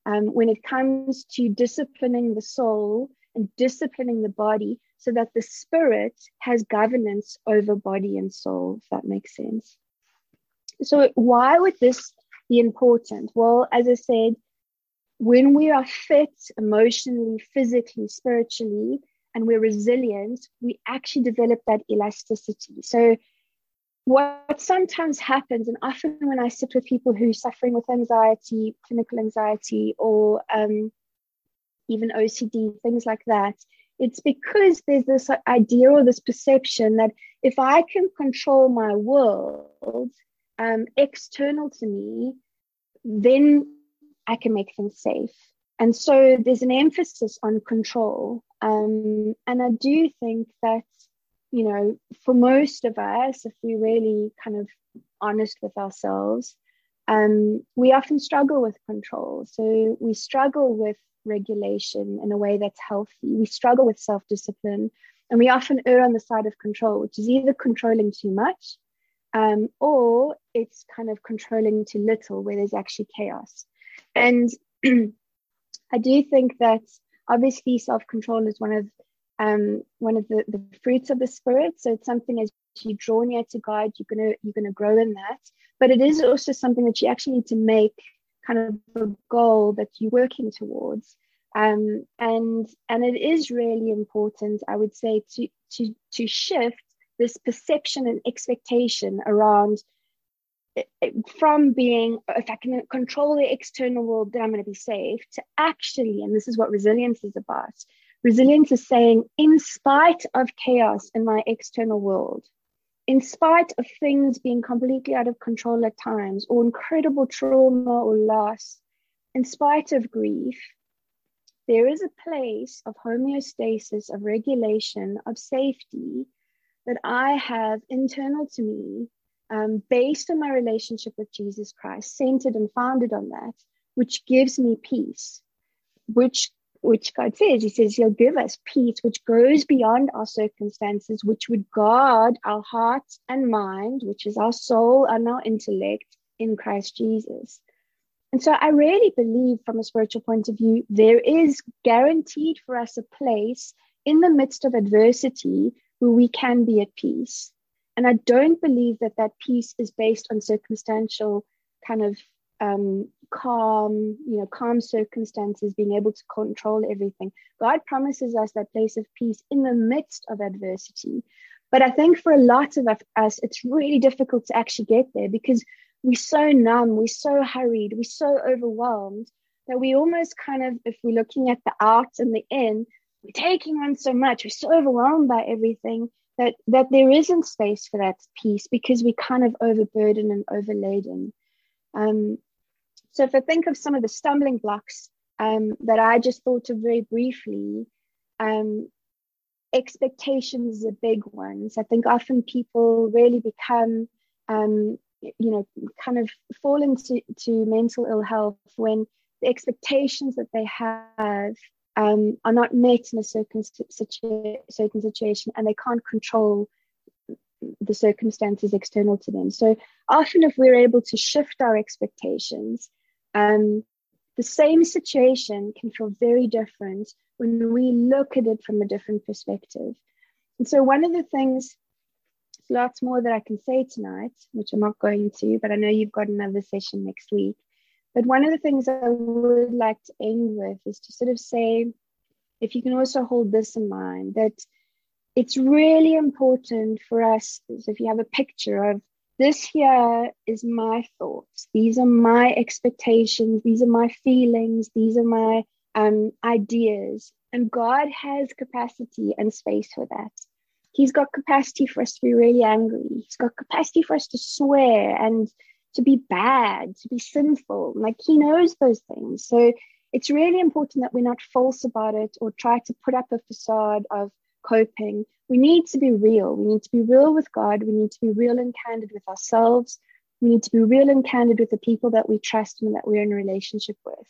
um, when it comes to disciplining the soul and disciplining the body so that the spirit has governance over body and soul, if that makes sense. So, why would this be important? Well, as I said, when we are fit emotionally, physically, spiritually, and we're resilient, we actually develop that elasticity. So, what sometimes happens, and often when I sit with people who are suffering with anxiety, clinical anxiety, or um, even OCD, things like that, it's because there's this idea or this perception that if I can control my world um, external to me, then I can make things safe. And so there's an emphasis on control. Um, and I do think that you know, for most of us, if we're really kind of honest with ourselves, um, we often struggle with control. So we struggle with regulation in a way that's healthy. We struggle with self discipline, and we often err on the side of control, which is either controlling too much um, or it's kind of controlling too little, where there's actually chaos. And I do think that obviously self control is one of um, one of the, the fruits of the spirit. So it's something as you draw near to God, you're gonna you're gonna grow in that. But it is also something that you actually need to make kind of a goal that you're working towards. Um, and and it is really important, I would say, to to to shift this perception and expectation around eh, eh, from being if I can control the external world, then I'm going to be safe, to actually, and this is what resilience is about. Resilience is saying, in spite of chaos in my external world, in spite of things being completely out of control at times, or incredible trauma or loss, in spite of grief, there is a place of homeostasis, of regulation, of safety that I have internal to me, um, based on my relationship with Jesus Christ, centered and founded on that, which gives me peace, which which God says, He says He'll give us peace, which goes beyond our circumstances, which would guard our heart and mind, which is our soul and our intellect in Christ Jesus. And so I really believe, from a spiritual point of view, there is guaranteed for us a place in the midst of adversity where we can be at peace. And I don't believe that that peace is based on circumstantial kind of um, calm, you know, calm circumstances, being able to control everything. God promises us that place of peace in the midst of adversity. But I think for a lot of us, it's really difficult to actually get there because we're so numb, we're so hurried, we're so overwhelmed that we almost kind of, if we're looking at the out and the in, we're taking on so much, we're so overwhelmed by everything that that there isn't space for that peace because we're kind of overburdened and overladen. Um, so if I think of some of the stumbling blocks um, that I just thought of very briefly, um, expectations are big ones. I think often people really become, um, you know, kind of fall into to mental ill health when the expectations that they have um, are not met in a certain, situ- certain situation and they can't control the circumstances external to them. So often, if we're able to shift our expectations, um, the same situation can feel very different when we look at it from a different perspective. And so, one of the things, lots more that I can say tonight, which I'm not going to, but I know you've got another session next week. But one of the things I would like to end with is to sort of say, if you can also hold this in mind, that it's really important for us, so if you have a picture of this here is my thoughts, these are my expectations, these are my feelings, these are my um, ideas. And God has capacity and space for that. He's got capacity for us to be really angry. He's got capacity for us to swear and to be bad, to be sinful. Like he knows those things. So it's really important that we're not false about it or try to put up a facade of coping. We need to be real. We need to be real with God. We need to be real and candid with ourselves. We need to be real and candid with the people that we trust and that we're in a relationship with.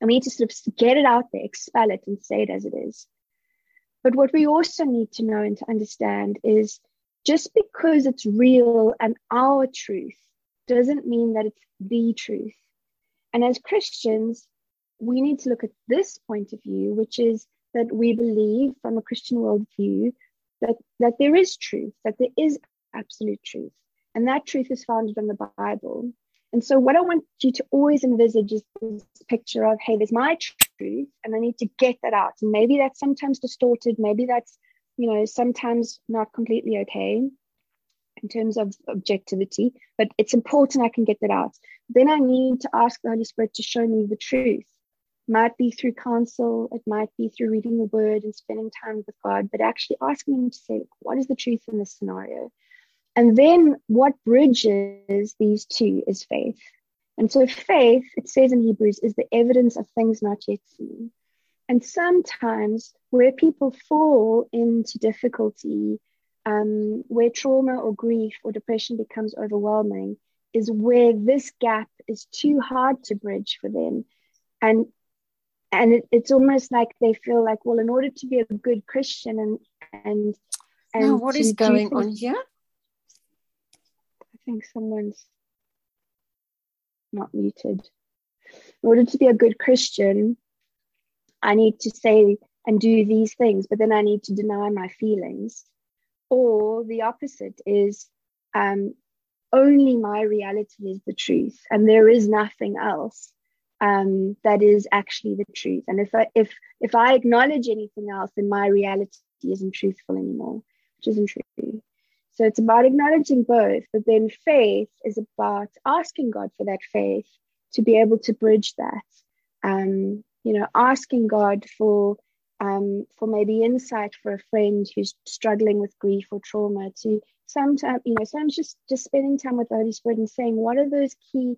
And we need to sort of get it out there, expel it, and say it as it is. But what we also need to know and to understand is just because it's real and our truth doesn't mean that it's the truth. And as Christians, we need to look at this point of view, which is that we believe from a Christian worldview that, that there is truth, that there is absolute truth. And that truth is founded on the Bible. And so, what I want you to always envisage is this picture of, hey, there's my truth, and I need to get that out. And maybe that's sometimes distorted, maybe that's, you know, sometimes not completely okay in terms of objectivity, but it's important I can get that out. Then I need to ask the Holy Spirit to show me the truth might be through counsel, it might be through reading the word and spending time with God, but actually asking Him to say, what is the truth in this scenario? And then what bridges these two is faith. And so faith, it says in Hebrews, is the evidence of things not yet seen. And sometimes where people fall into difficulty, um, where trauma or grief or depression becomes overwhelming, is where this gap is too hard to bridge for them and and it, it's almost like they feel like well in order to be a good christian and and and now, what is going on here? I think someone's not muted. In order to be a good christian i need to say and do these things but then i need to deny my feelings. Or the opposite is um, only my reality is the truth and there is nothing else um, that is actually the truth. And if I, if if I acknowledge anything else then my reality isn't truthful anymore which isn't true. So it's about acknowledging both but then faith is about asking God for that faith to be able to bridge that. Um, you know asking God for um, for maybe insight for a friend who's struggling with grief or trauma to sometimes you know sometimes just just spending time with the holy spirit and saying what are those key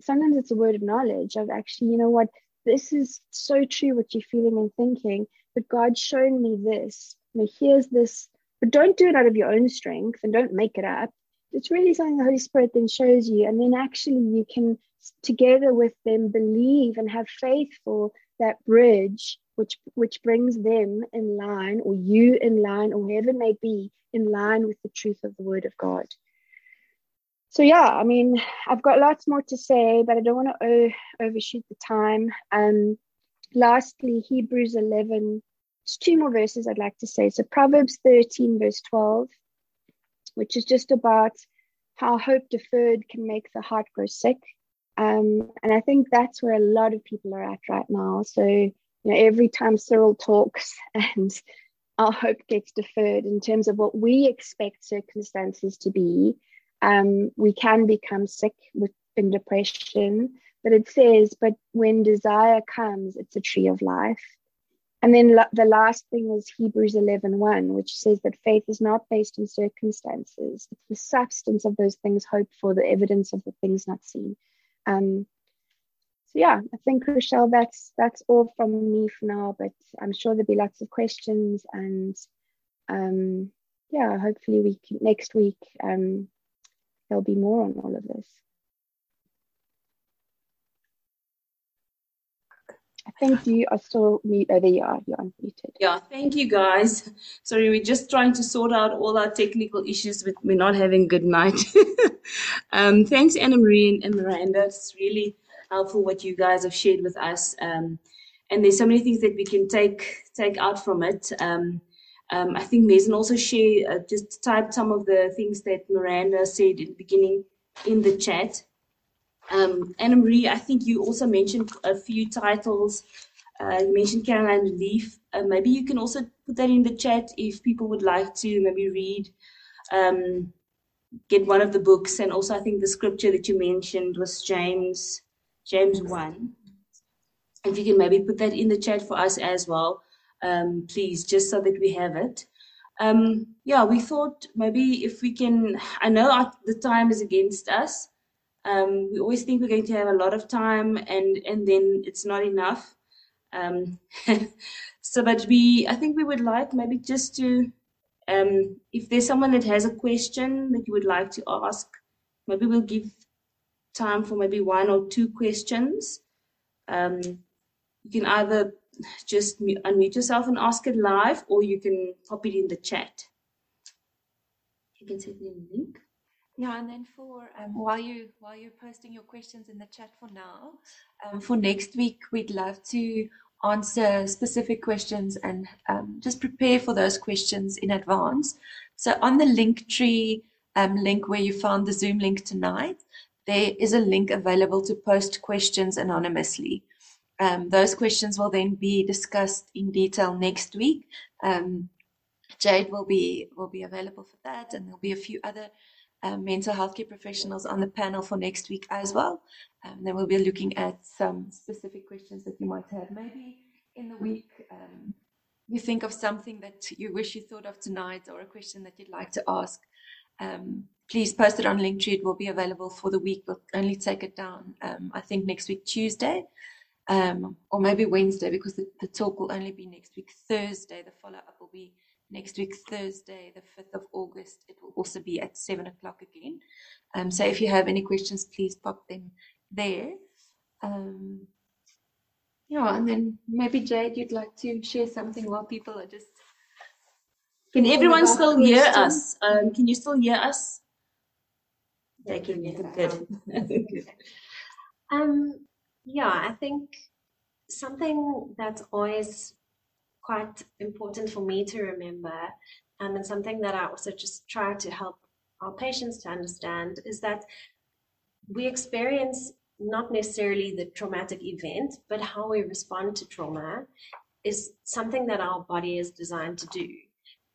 sometimes it's a word of knowledge of actually you know what this is so true what you're feeling and thinking but god's shown me this. You know here's this but don't do it out of your own strength and don't make it up. It's really something the holy spirit then shows you and then actually you can together with them believe and have faith for that bridge which which brings them in line or you in line or whoever may be in line with the truth of the word of god so yeah i mean i've got lots more to say but i don't want to overshoot the time. Um lastly hebrews 11 it's two more verses i'd like to say. So proverbs 13 verse 12 which is just about how hope deferred can make the heart grow sick. Um, and i think that's where a lot of people are at right now. So you know, every time Cyril talks and our hope gets deferred in terms of what we expect circumstances to be, um, we can become sick with in depression. But it says, but when desire comes, it's a tree of life. And then la- the last thing is Hebrews 11 1, which says that faith is not based on circumstances. It's the substance of those things hoped for, the evidence of the things not seen. Um, so yeah, I think Rochelle, that's that's all from me for now. But I'm sure there'll be lots of questions, and um, yeah, hopefully we can, next week um, there'll be more on all of this. I think you are still mute. Oh, there you are. You're unmuted. Yeah, thank you guys. Sorry, we're just trying to sort out all our technical issues with me not having good night. um, thanks, Anna Marie and, and Miranda. It's really helpful what you guys have shared with us. Um, and there's so many things that we can take take out from it. Um, um, I think Mason also share uh, just type some of the things that Miranda said in the beginning in the chat. Um, Anna Marie, I think you also mentioned a few titles. Uh, you mentioned Caroline Leaf. Uh, maybe you can also put that in the chat if people would like to maybe read, um, get one of the books. And also, I think the scripture that you mentioned was James James 1. If you can maybe put that in the chat for us as well, um, please, just so that we have it. Um, yeah, we thought maybe if we can, I know our, the time is against us. Um, we always think we're going to have a lot of time and, and then it's not enough. Um, so, but we, I think we would like maybe just to, um, if there's someone that has a question that you would like to ask, maybe we'll give time for maybe one or two questions. Um, you can either just unmute yourself and ask it live, or you can pop it in the chat. You can send me a link. Yeah, and then for um, while you while you're posting your questions in the chat for now, um, for next week we'd love to answer specific questions and um, just prepare for those questions in advance. So on the Linktree um, link where you found the Zoom link tonight, there is a link available to post questions anonymously. Um, those questions will then be discussed in detail next week. Um, Jade will be will be available for that, and there'll be a few other um, mental health care professionals on the panel for next week as well. Um, then we'll be looking at some specific questions that you might have. Maybe in the week, um, you think of something that you wish you thought of tonight, or a question that you'd like to ask. Um, please post it on Linktree. It will be available for the week. We'll only take it down, um, I think, next week, Tuesday, um, or maybe Wednesday, because the, the, talk will only be next week, Thursday. The follow up will be next week, Thursday, the 5th of August, it will also be at 7 o'clock again. Um, so if you have any questions, please pop them there. Um, yeah, and then maybe Jade, you'd like to share something while people are just. Can everyone about still hear us? Um, can you still hear us? They Okay, can hear good. Good. Um, yeah, I think something that's always quite important for me to remember, um, and something that I also just try to help our patients to understand is that we experience not necessarily the traumatic event, but how we respond to trauma is something that our body is designed to do.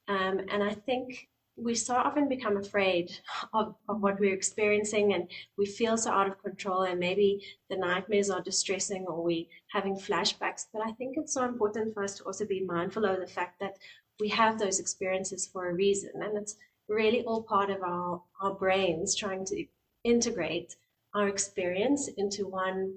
Um, and I think we so often become afraid of, of what we're experiencing and we feel so out of control and maybe the nightmares are distressing or we having flashbacks. But i think it's so important for us to also be mindful of the fact that we have those experiences for a reason and it's really all part of our our brains trying to integrate our experience into one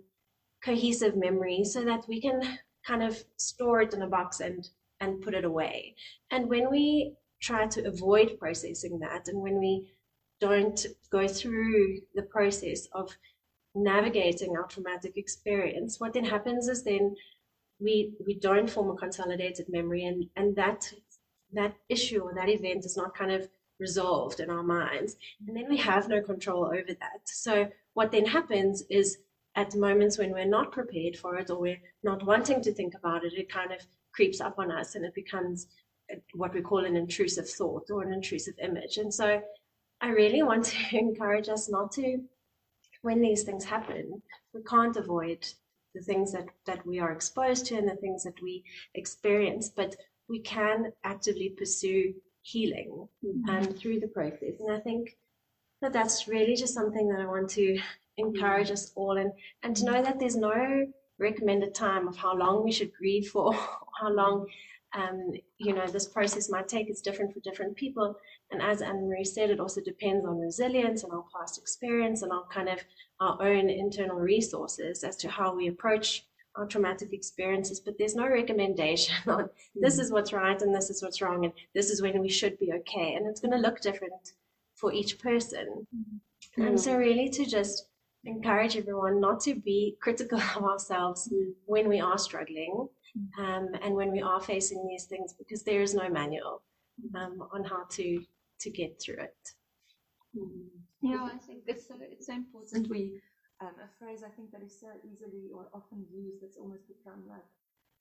cohesive memory so that we can kind of store it in a box and and put it away. And when we try to avoid processing that. And when we don't go through the process of navigating our traumatic experience what then happens is then we we don't form a consolidated memory and and that that issue or that event is not kind of resolved in our minds. And then we have no control over that. So what then happens is at moments when we're not prepared for it or we're not wanting to think about it it kind of creeps up on us and it becomes what we call an intrusive thought or an intrusive image. And so I really want to encourage us not to, when these things happen, we can't avoid the things that, that we are exposed to and the things that we experience, but we can actively pursue healing and through the process. And I think that that's really just something that I want to encourage us all and, and to know that there's no recommended time of how long we should grieve for, how long um, you know, this process might take. It's different for different people. And as Anne Marie said, it also depends on resilience and our past experience and our kind of our own internal resources as to how we approach our traumatic experiences. But there's no recommendation on this hmm. is what's right and this is what's wrong and this is when we should be okay. And it's going to look different for each person. Hmm. And so, hmm. really, to just encourage everyone not to be critical of ourselves when we are struggling um, and when we are facing these things because there is no manual um, on how to to get through it. Yeah, I think it's so, it's so important. We um, a phrase I think that is so easily or often used that's almost become like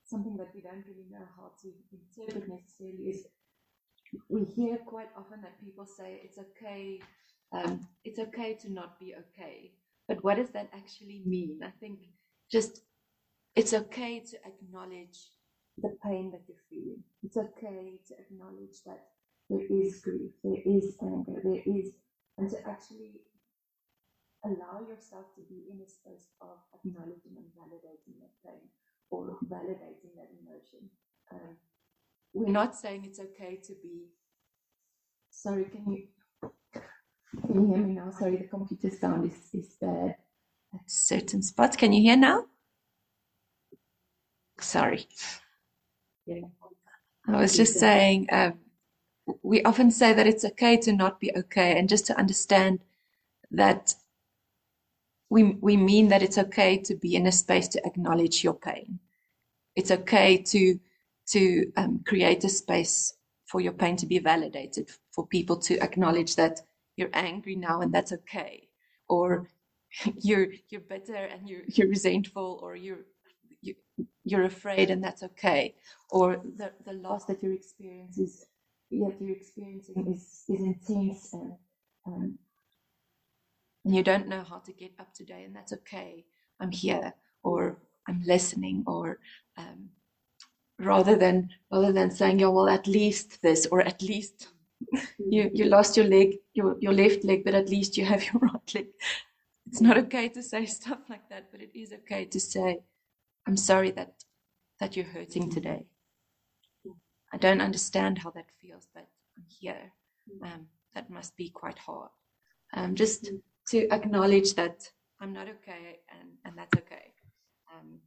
something that we don't really know how to interpret necessarily is we hear quite often that people say it's okay, um, it's okay to not be okay. But what does that actually mean? I think just it's okay to acknowledge the pain that you're feeling. It's okay to acknowledge that there is grief, there is anger, there is, and to actually allow yourself to be in a space of acknowledging and validating that pain or validating that emotion. Um, we're not saying it's okay to be. Sorry, can you can you hear me now? Sorry, the computer sound is, is bad at certain spots. Can you hear now? Sorry. I was just saying, um, we often say that it's okay to not be okay, and just to understand that we we mean that it's okay to be in a space to acknowledge your pain. It's okay to to um, create a space for your pain to be validated, for people to acknowledge that you're angry now and that's okay, or you're you're bitter and you're you're resentful, or you're you, you're afraid and that's okay, or the the loss that you're experiencing is yet you're experiencing is is intense and um, you don't know how to get up today and that's okay. I'm here or i'm listening or um, rather than rather than saying yeah well at least this or at least you you lost your leg your your left leg but at least you have your right leg. It's not okay to say stuff like that but it is okay to say i'm sorry that that you're hurting today i don't understand how that feels but i'm here um, that must be quite hard um, just to acknowledge that I'm not okay and, and that's okay. Um,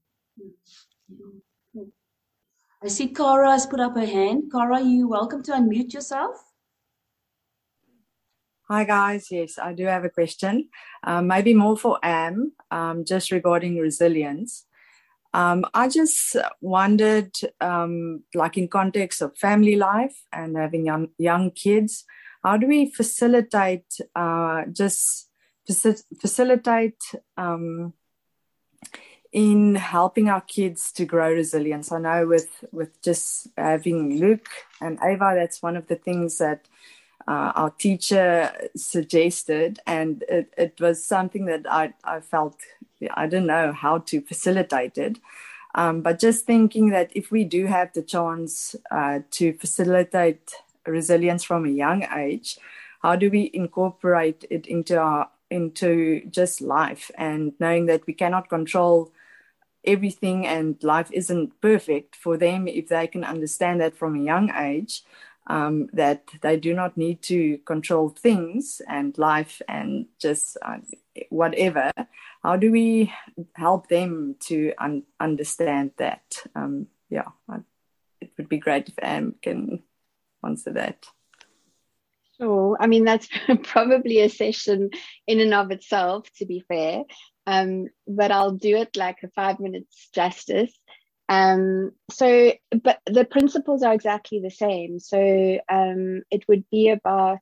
I see Cara has put up her hand. Cara, you welcome to unmute yourself. Hi guys, yes, I do have a question. Um, maybe more for Am, um, just regarding resilience. Um, I just wondered, um, like in context of family life and having young young kids, how do we facilitate uh, just facilitate um, in helping our kids to grow resilience? I know with with just having Luke and Ava, that's one of the things that uh, our teacher suggested, and it, it was something that I, I felt I don't know how to facilitate it. Um, but just thinking that if we do have the chance uh, to facilitate resilience from a young age, how do we incorporate it into our into just life and knowing that we cannot control everything and life isn't perfect for them if they can understand that from a young age um, that they do not need to control things and life and just uh, whatever. How do we help them to un- understand that? Um, yeah, it would be great if Am can answer that. Sure. I mean, that's probably a session in and of itself, to be fair. Um, but I'll do it like a five minutes justice. Um, so, but the principles are exactly the same. So um, it would be about,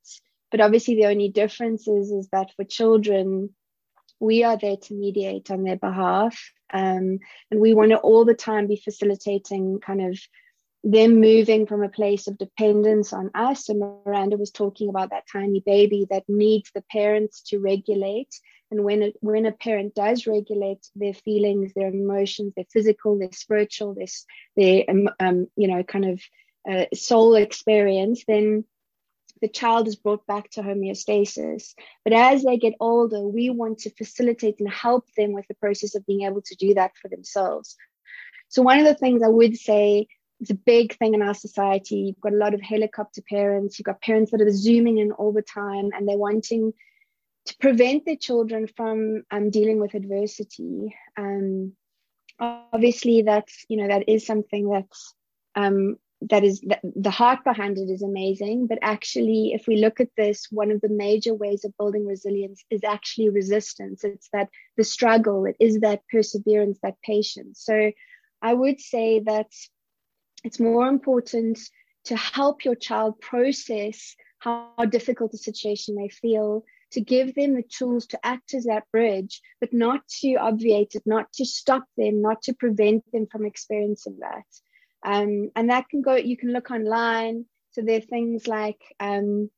but obviously the only difference is, is that for children, we are there to mediate on their behalf. Um, and we want to all the time be facilitating kind of them moving from a place of dependence on us. And Miranda was talking about that tiny baby that needs the parents to regulate and when a, when a parent does regulate their feelings, their emotions, their physical, their spiritual, their, their um, um, you know, kind of uh, soul experience, then the child is brought back to homeostasis. But as they get older, we want to facilitate and help them with the process of being able to do that for themselves. So, one of the things I would say it's a big thing in our society. You've got a lot of helicopter parents, you've got parents that are zooming in all the time and they're wanting to prevent their children from um, dealing with adversity. Um, obviously, that's you know that is something that's um, that is the heart behind it is amazing. But actually, if we look at this, one of the major ways of building resilience is actually resistance. It's that the struggle. It is that perseverance, that patience. So, I would say that it's more important to help your child process how difficult the situation may feel to give them the tools to act as that bridge, but not to obviate it, not to stop them, not to prevent them from experiencing that. Um, and that can go, you can look online. So there are things like um,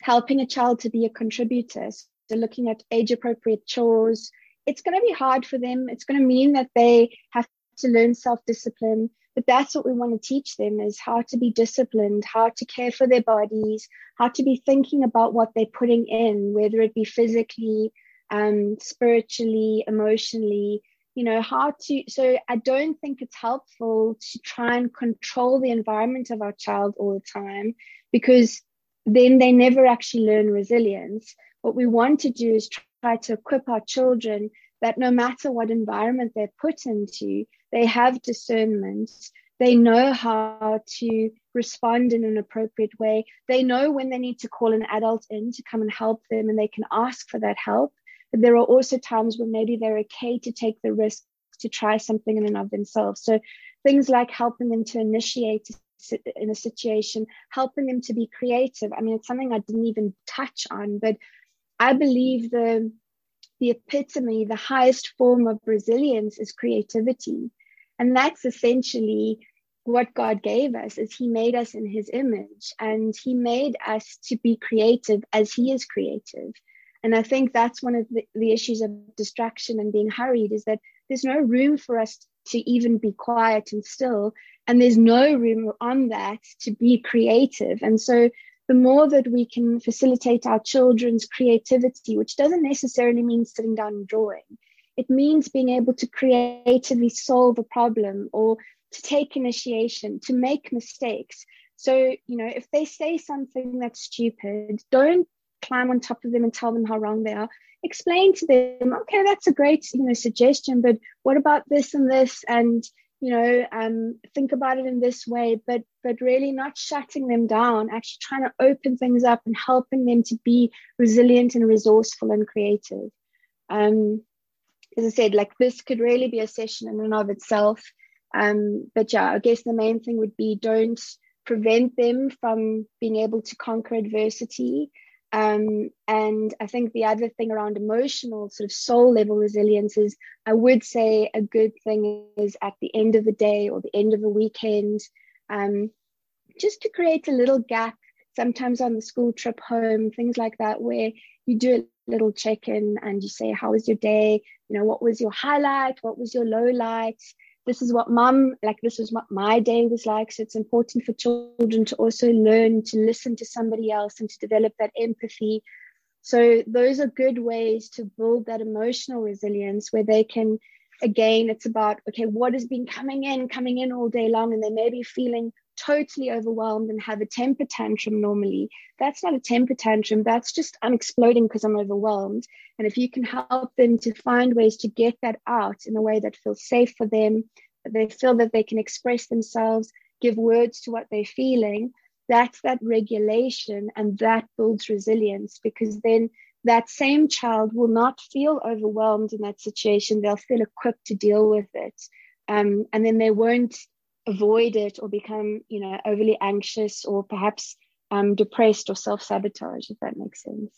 helping a child to be a contributor. So looking at age appropriate chores. It's going to be hard for them. It's going to mean that they have to learn self discipline but that's what we want to teach them is how to be disciplined how to care for their bodies how to be thinking about what they're putting in whether it be physically um, spiritually emotionally you know how to so i don't think it's helpful to try and control the environment of our child all the time because then they never actually learn resilience. What we want to do is try to equip our children that no matter what environment they're put into, they have discernment. They know how to respond in an appropriate way. They know when they need to call an adult in to come and help them, and they can ask for that help. But there are also times when maybe they're okay to take the risk to try something in and of themselves. So things like helping them to initiate in a situation, helping them to be creative. I mean, it's something I didn't even touch on, but I believe the the epitome, the highest form of resilience is creativity. And that's essentially what God gave us is he made us in his image and he made us to be creative as he is creative. And I think that's one of the, the issues of distraction and being hurried is that there's no room for us to even be quiet and still. And there's no room on that to be creative. And so the more that we can facilitate our children's creativity, which doesn't necessarily mean sitting down and drawing, it means being able to creatively solve a problem or to take initiation, to make mistakes. So, you know, if they say something that's stupid, don't climb on top of them and tell them how wrong they are. Explain to them, okay, that's a great, you know, suggestion, but what about this and this? And you know um, think about it in this way but but really not shutting them down actually trying to open things up and helping them to be resilient and resourceful and creative um, as i said like this could really be a session in and of itself. Um, but yeah i guess the main thing would be don't prevent them from being able to conquer adversity. Um, and I think the other thing around emotional, sort of soul level resilience is I would say a good thing is at the end of the day or the end of a weekend, um, just to create a little gap, sometimes on the school trip home, things like that, where you do little check in and you say, How was your day? You know, what was your highlight? What was your low light? this is what mum like this is what my day was like so it's important for children to also learn to listen to somebody else and to develop that empathy so those are good ways to build that emotional resilience where they can again it's about okay what has been coming in coming in all day long and they may be feeling totally overwhelmed and have a temper tantrum normally. That's not a temper tantrum. That's just i'm exploding because i'm overwhelmed. And if you can help them to find ways to get that out in a way that feels safe for them that they feel that they can express themselves give words to what they're feeling that's that regulation and that builds resilience because then that same child will not feel overwhelmed in that situation. They'll feel equipped to deal with it. Um, and then they won't avoid it or become, you know, overly anxious or perhaps um, depressed or self sabotage, if that makes sense.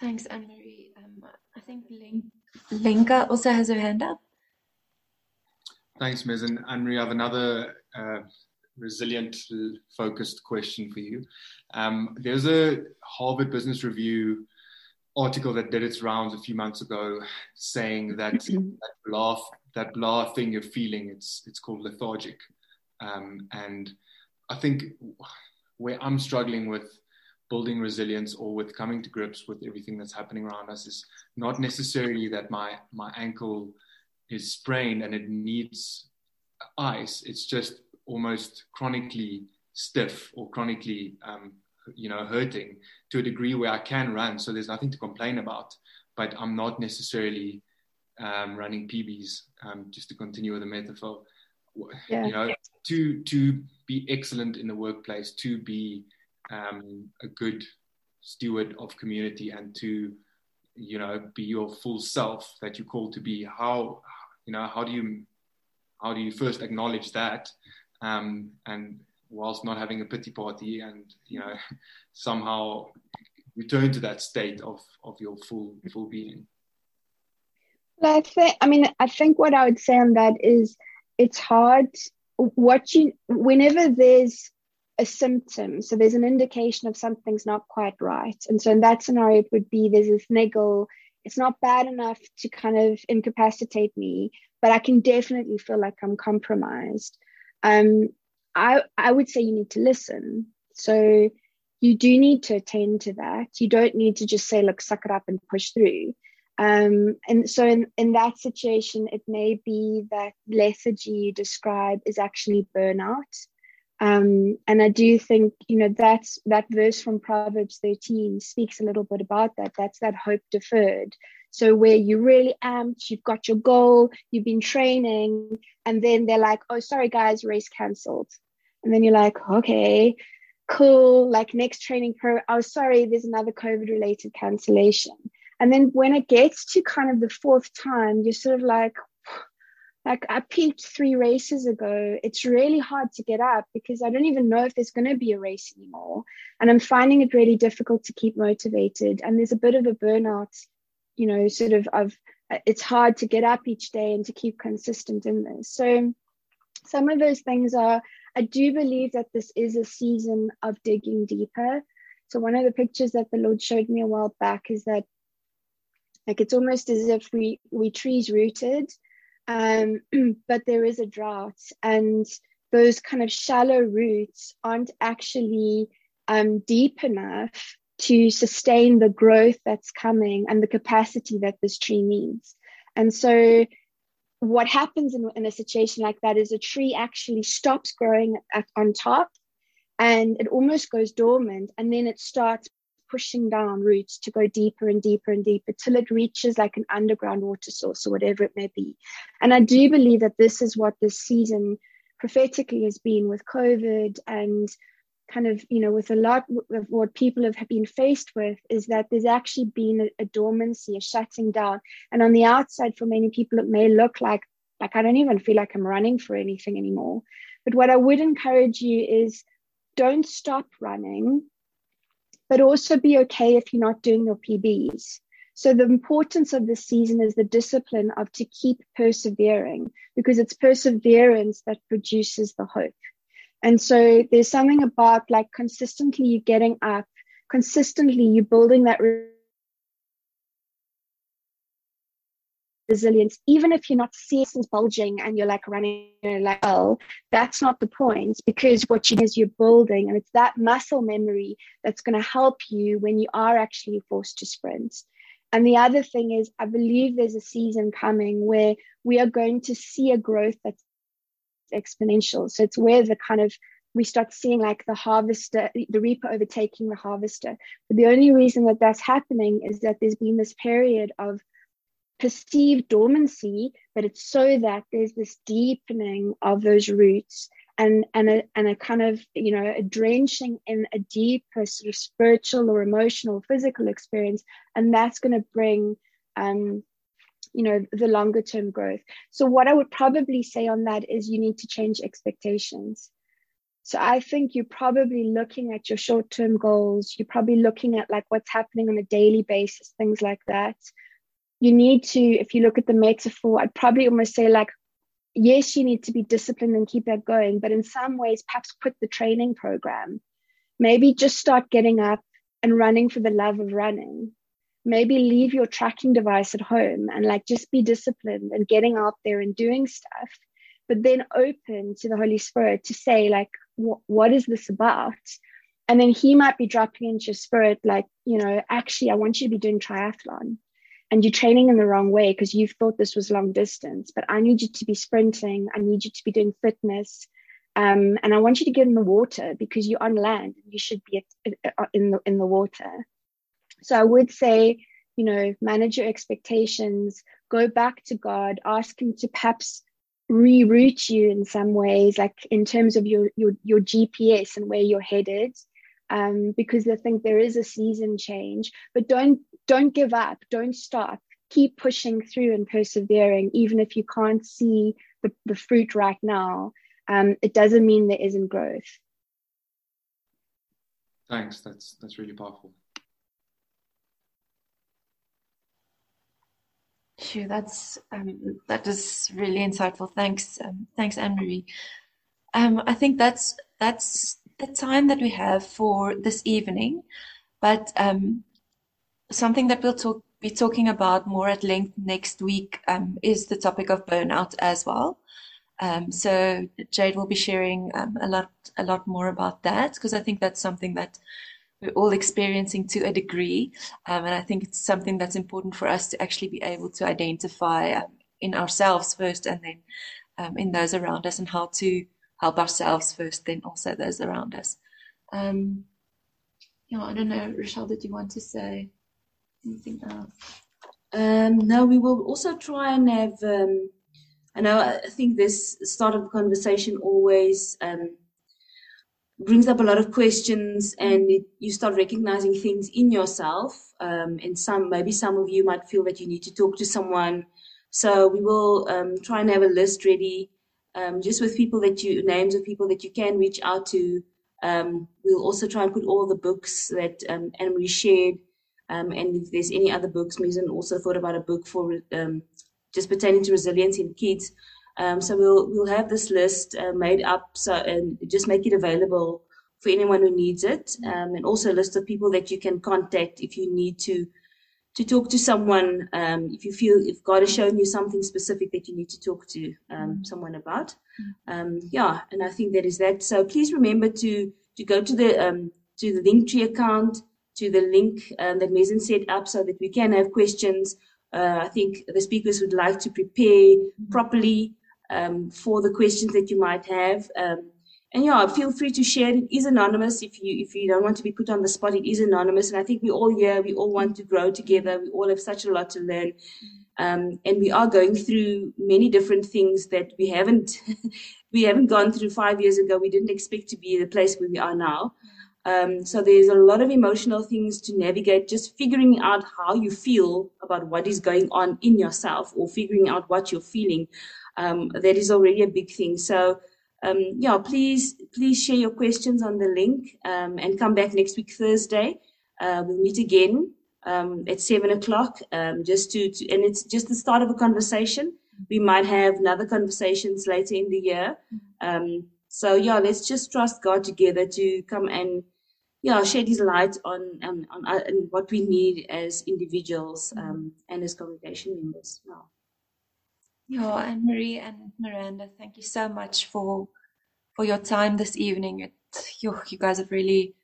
Thanks, Anne Marie. Um, I think Link, Linka also has her hand up. Thanks, Ms. And Anne Marie, I have another uh, resilient focused question for you. Um, there's a Harvard Business Review article that did its rounds a few months ago saying that that blah, that blah thing you're feeling, it's, it's called lethargic. Um, and I think where I'm struggling with building resilience or with coming to grips with everything that's happening around us is not necessarily that my, my ankle is sprained and it needs ice. It's just almost chronically stiff or chronically um, you know hurting to a degree where I can run, so there's nothing to complain about. But I'm not necessarily um, running PBs. Um, just to continue with the metaphor, yeah. you know, to to be excellent in the workplace, to be um, a good steward of community, and to you know be your full self that you're called to be. How you know how do you how do you first acknowledge that um, and whilst not having a pity party and you know somehow return to that state of of your full full being I think I mean I think what I would say on that is it's hard what you whenever there's a symptom so there's an indication of something's not quite right and so in that scenario it would be there's this niggle it's not bad enough to kind of incapacitate me but i can definitely feel like i'm compromised um, I, I would say you need to listen. So you do need to attend to that. You don't need to just say, look, suck it up and push through. Um, and so in, in that situation, it may be that lethargy you describe is actually burnout. Um, and I do think, you know, that's that verse from Proverbs 13 speaks a little bit about that. That's that hope deferred. So where you really amped, you've got your goal, you've been training, and then they're like, oh, sorry guys, race cancelled. And then you're like, okay, cool. Like next training pro, oh, sorry, there's another COVID related cancellation. And then when it gets to kind of the fourth time, you're sort of like, like I peaked three races ago. It's really hard to get up because I don't even know if there's going to be a race anymore. And I'm finding it really difficult to keep motivated. And there's a bit of a burnout, you know, sort of of it's hard to get up each day and to keep consistent in this. So some of those things are I do believe that this is a season of digging deeper. So one of the pictures that the Lord showed me a while back is that like it's almost as if we we trees rooted, um, but there is a drought, and those kind of shallow roots aren't actually um, deep enough to sustain the growth that's coming and the capacity that this tree needs. And so what happens in, in a situation like that is a tree actually stops growing at, on top and it almost goes dormant and then it starts pushing down roots to go deeper and deeper and deeper till it reaches like an underground water source or whatever it may be. And I do believe that this is what this season prophetically has been with COVID and kind of, you know, with a lot of what people have been faced with is that there's actually been a, a dormancy, a shutting down. And on the outside, for many people, it may look like, like I don't even feel like I'm running for anything anymore. But what I would encourage you is don't stop running, but also be okay if you're not doing your PBs. So the importance of this season is the discipline of to keep persevering because it's perseverance that produces the hope. And so there's something about like consistently you getting up, consistently you building that resilience, even if you're not seeing bulging and you're like running like well, that's not the point because what you do is you're building and it's that muscle memory that's going to help you when you are actually forced to sprint. And the other thing is, I believe there's a season coming where we are going to see a growth that's exponential. So it's where the kind of we start seeing like the harvester, the reaper overtaking the harvester. But the only reason that that's happening is that there's been this period of perceived dormancy, but it's so that there's this deepening of those roots and and a, and a kind of you know a drenching in a deeper sort of spiritual or emotional physical experience. And that's going to bring um you know the longer term growth. So what i would probably say on that is you need to change expectations. So i think you're probably looking at your short term goals. You're probably looking at like what's happening on a daily basis things like that you need to if you look at the metaphor i'd probably almost say like yes you need to be disciplined and keep that going but in some ways perhaps quit the training program. Maybe just start getting up and running for the love of running. Maybe leave your tracking device at home and like just be disciplined and getting out there and doing stuff but then open to the holy spirit to say like what is this about? And then he might be dropping into your spirit like you know actually i want you to be doing triathlon and you're training in the wrong way because you've thought this was long distance but i need you to be sprinting. I need you to be doing fitness. Um, and i want you to get in the water because you're on land. You should be in the in the water. So I would say, you know, manage your expectations, go back to God, ask Him to perhaps reroute you in some ways, like in terms of your your your GPS and where you're headed. Um, because I think there is a season change, but don't don't give up, don't stop. Keep pushing through and persevering, even if you can't see the, the fruit right now. Um, it doesn't mean there isn't growth. Thanks. That's that's really powerful. Sure, that's um, that is really insightful. Thanks, um, thanks, Anne Marie. Um, I think that's that's the time that we have for this evening, but um, something that we'll talk be talking about more at length next week um, is the topic of burnout as well. Um, so Jade will be sharing a lot a lot more about that because I think that's something that we're all experiencing to a degree. Um, and I think it's something that's important for us to actually be able to identify um, in ourselves first and then um, in those around us and how to help ourselves first, then also those around us. Um, I don't know, Rochelle, did you want to say anything else? Um, no, we will also try and have. Um, I know. I think this start of the conversation always um, brings up a lot of questions and it, you start recognizing things in yourself um, and some maybe some of you might feel that you need to talk to someone so we will um, try and have a list ready um, just with people that you names of people that you can reach out to we'll also try and put all the books that um, Anne-Marie shared um, and if there's any other books Mason also thought about a book for um, just pertaining to resilience in kids um, so we'll we'll have this list uh, made up so and just make it available for anyone who needs it, um, and also a list of people that you can contact if you need to to talk to someone. Um, if you feel if God has shown you something specific that you need to talk to um, mm-hmm. someone about, um, yeah, and I think that is that. So please remember to to go to the um, to the Linktree account to the link that Mason set up so that we can have questions. Uh, I think the speakers would like to prepare properly um, for the questions that you might have. Um, and yeah, feel free to share. It is anonymous if you if you don't want to be put on the spot. It is anonymous, and I think we all here. We all want to grow together. We all have such a lot to learn, um, and we are going through many different things that we haven't we haven't gone through five years ago. We didn't expect to be the place where we are now. Um, so there's a lot of emotional things to navigate. Just figuring out how you feel about what is going on in yourself, or figuring out what you're feeling. Um, that is already a big thing. So um, yeah, please please share your questions on the link um, and come back next week Thursday. Uh, we'll meet again um, at seven o'clock. Um, just to, to and it's just the start of a conversation. We might have another conversations later in the year. Um, so yeah, let's just trust God together to come and yeah shed His light on um, on, uh, on what we need as individuals and as congregation members. Yeah. Yeah, Anne Marie and Miranda, thank you so much for for your time this evening. It, you, you guys have really,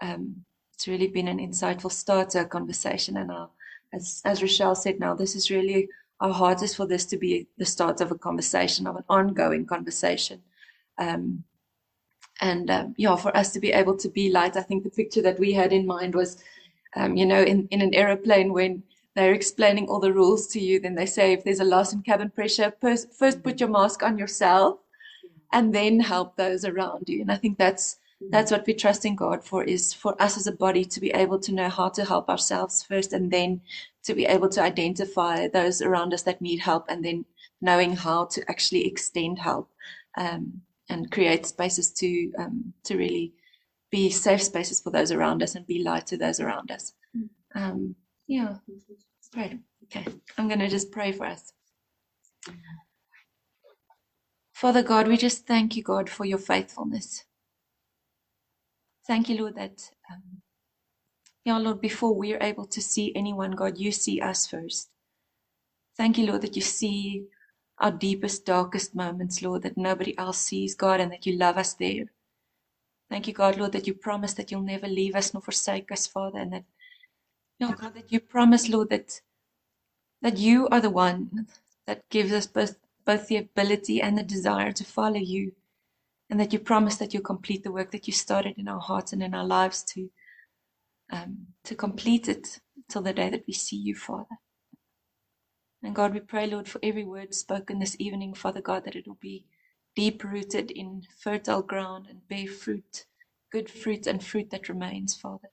um, it's really been an insightful start to a conversation. And our, as as Rochelle said, now this is really our heart is for this to be the start of a conversation, of an ongoing conversation. Um, and um, yeah, for us to be able to be light, I think the picture that we had in mind was, um, you know, in, in an aeroplane when they're explaining all the rules to you. Then they say if there's a loss in cabin pressure, first, first put your mask on yourself and then help those around you. And I think that's that's what we trust in God for is for us as a body to be able to know how to help ourselves first and then to be able to identify those around us that need help and then knowing how to actually extend help um, and create spaces to um, to really be safe spaces for those around us and be light to those around us. Um, yeah. Great. Okay. I'm going to just pray for us. Father God, we just thank you, God, for your faithfulness. Thank you, Lord, that, um, yeah, Lord, before we are able to see anyone, God, you see us first. Thank you, Lord, that you see our deepest, darkest moments, Lord, that nobody else sees, God, and that you love us there. Thank you, God, Lord, that you promise that you'll never leave us nor forsake us, Father, and that Oh God, that you promise, Lord, that that you are the one that gives us both both the ability and the desire to follow you. And that you promise that you'll complete the work that you started in our hearts and in our lives to um, to complete it till the day that we see you, Father. And God, we pray, Lord, for every word spoken this evening, Father God, that it will be deep rooted in fertile ground and bear fruit, good fruit and fruit that remains, Father.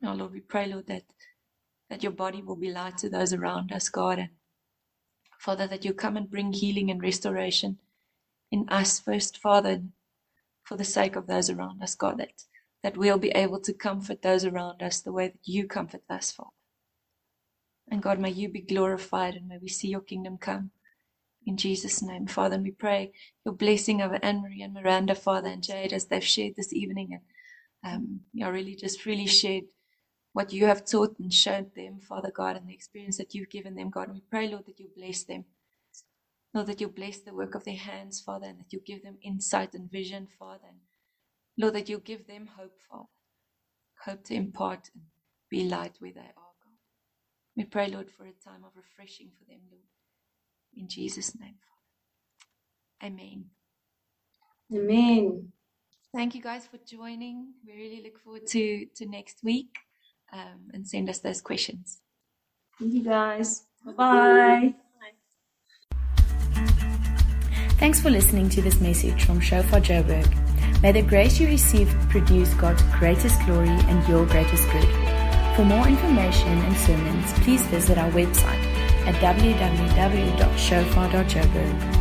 Now, Lord, we pray, Lord, that, that your body will be light to those around us, God. And Father, that you come and bring healing and restoration in us first, Father, for the sake of those around us, God, that, that we'll be able to comfort those around us the way that you comfort us, Father. And God, may you be glorified and may we see your kingdom come. In Jesus' name, Father, and we pray your blessing over Anne Marie and Miranda, Father, and Jade as they've shared this evening and um, you know, really just freely shared what you have taught and shown them, Father God, and the experience that you've given them, God. And we pray, Lord, that you bless them. Lord, that you bless the work of their hands, Father, and that you give them insight and vision, Father. And Lord, that you give them hope, Father. Hope to impart and be light where they are. We pray, Lord, for a time of refreshing for them, Lord. In Jesus' name, Father. Amen. Amen. Thank you guys for joining. We really look forward to, to next week um, and send us those questions. Thank you guys. Bye-bye. Thanks for listening to this message from Shofar Joburg. May the grace you receive produce God's greatest glory and your greatest good. For more information and sermons, please visit our website at www.shofar.joburg.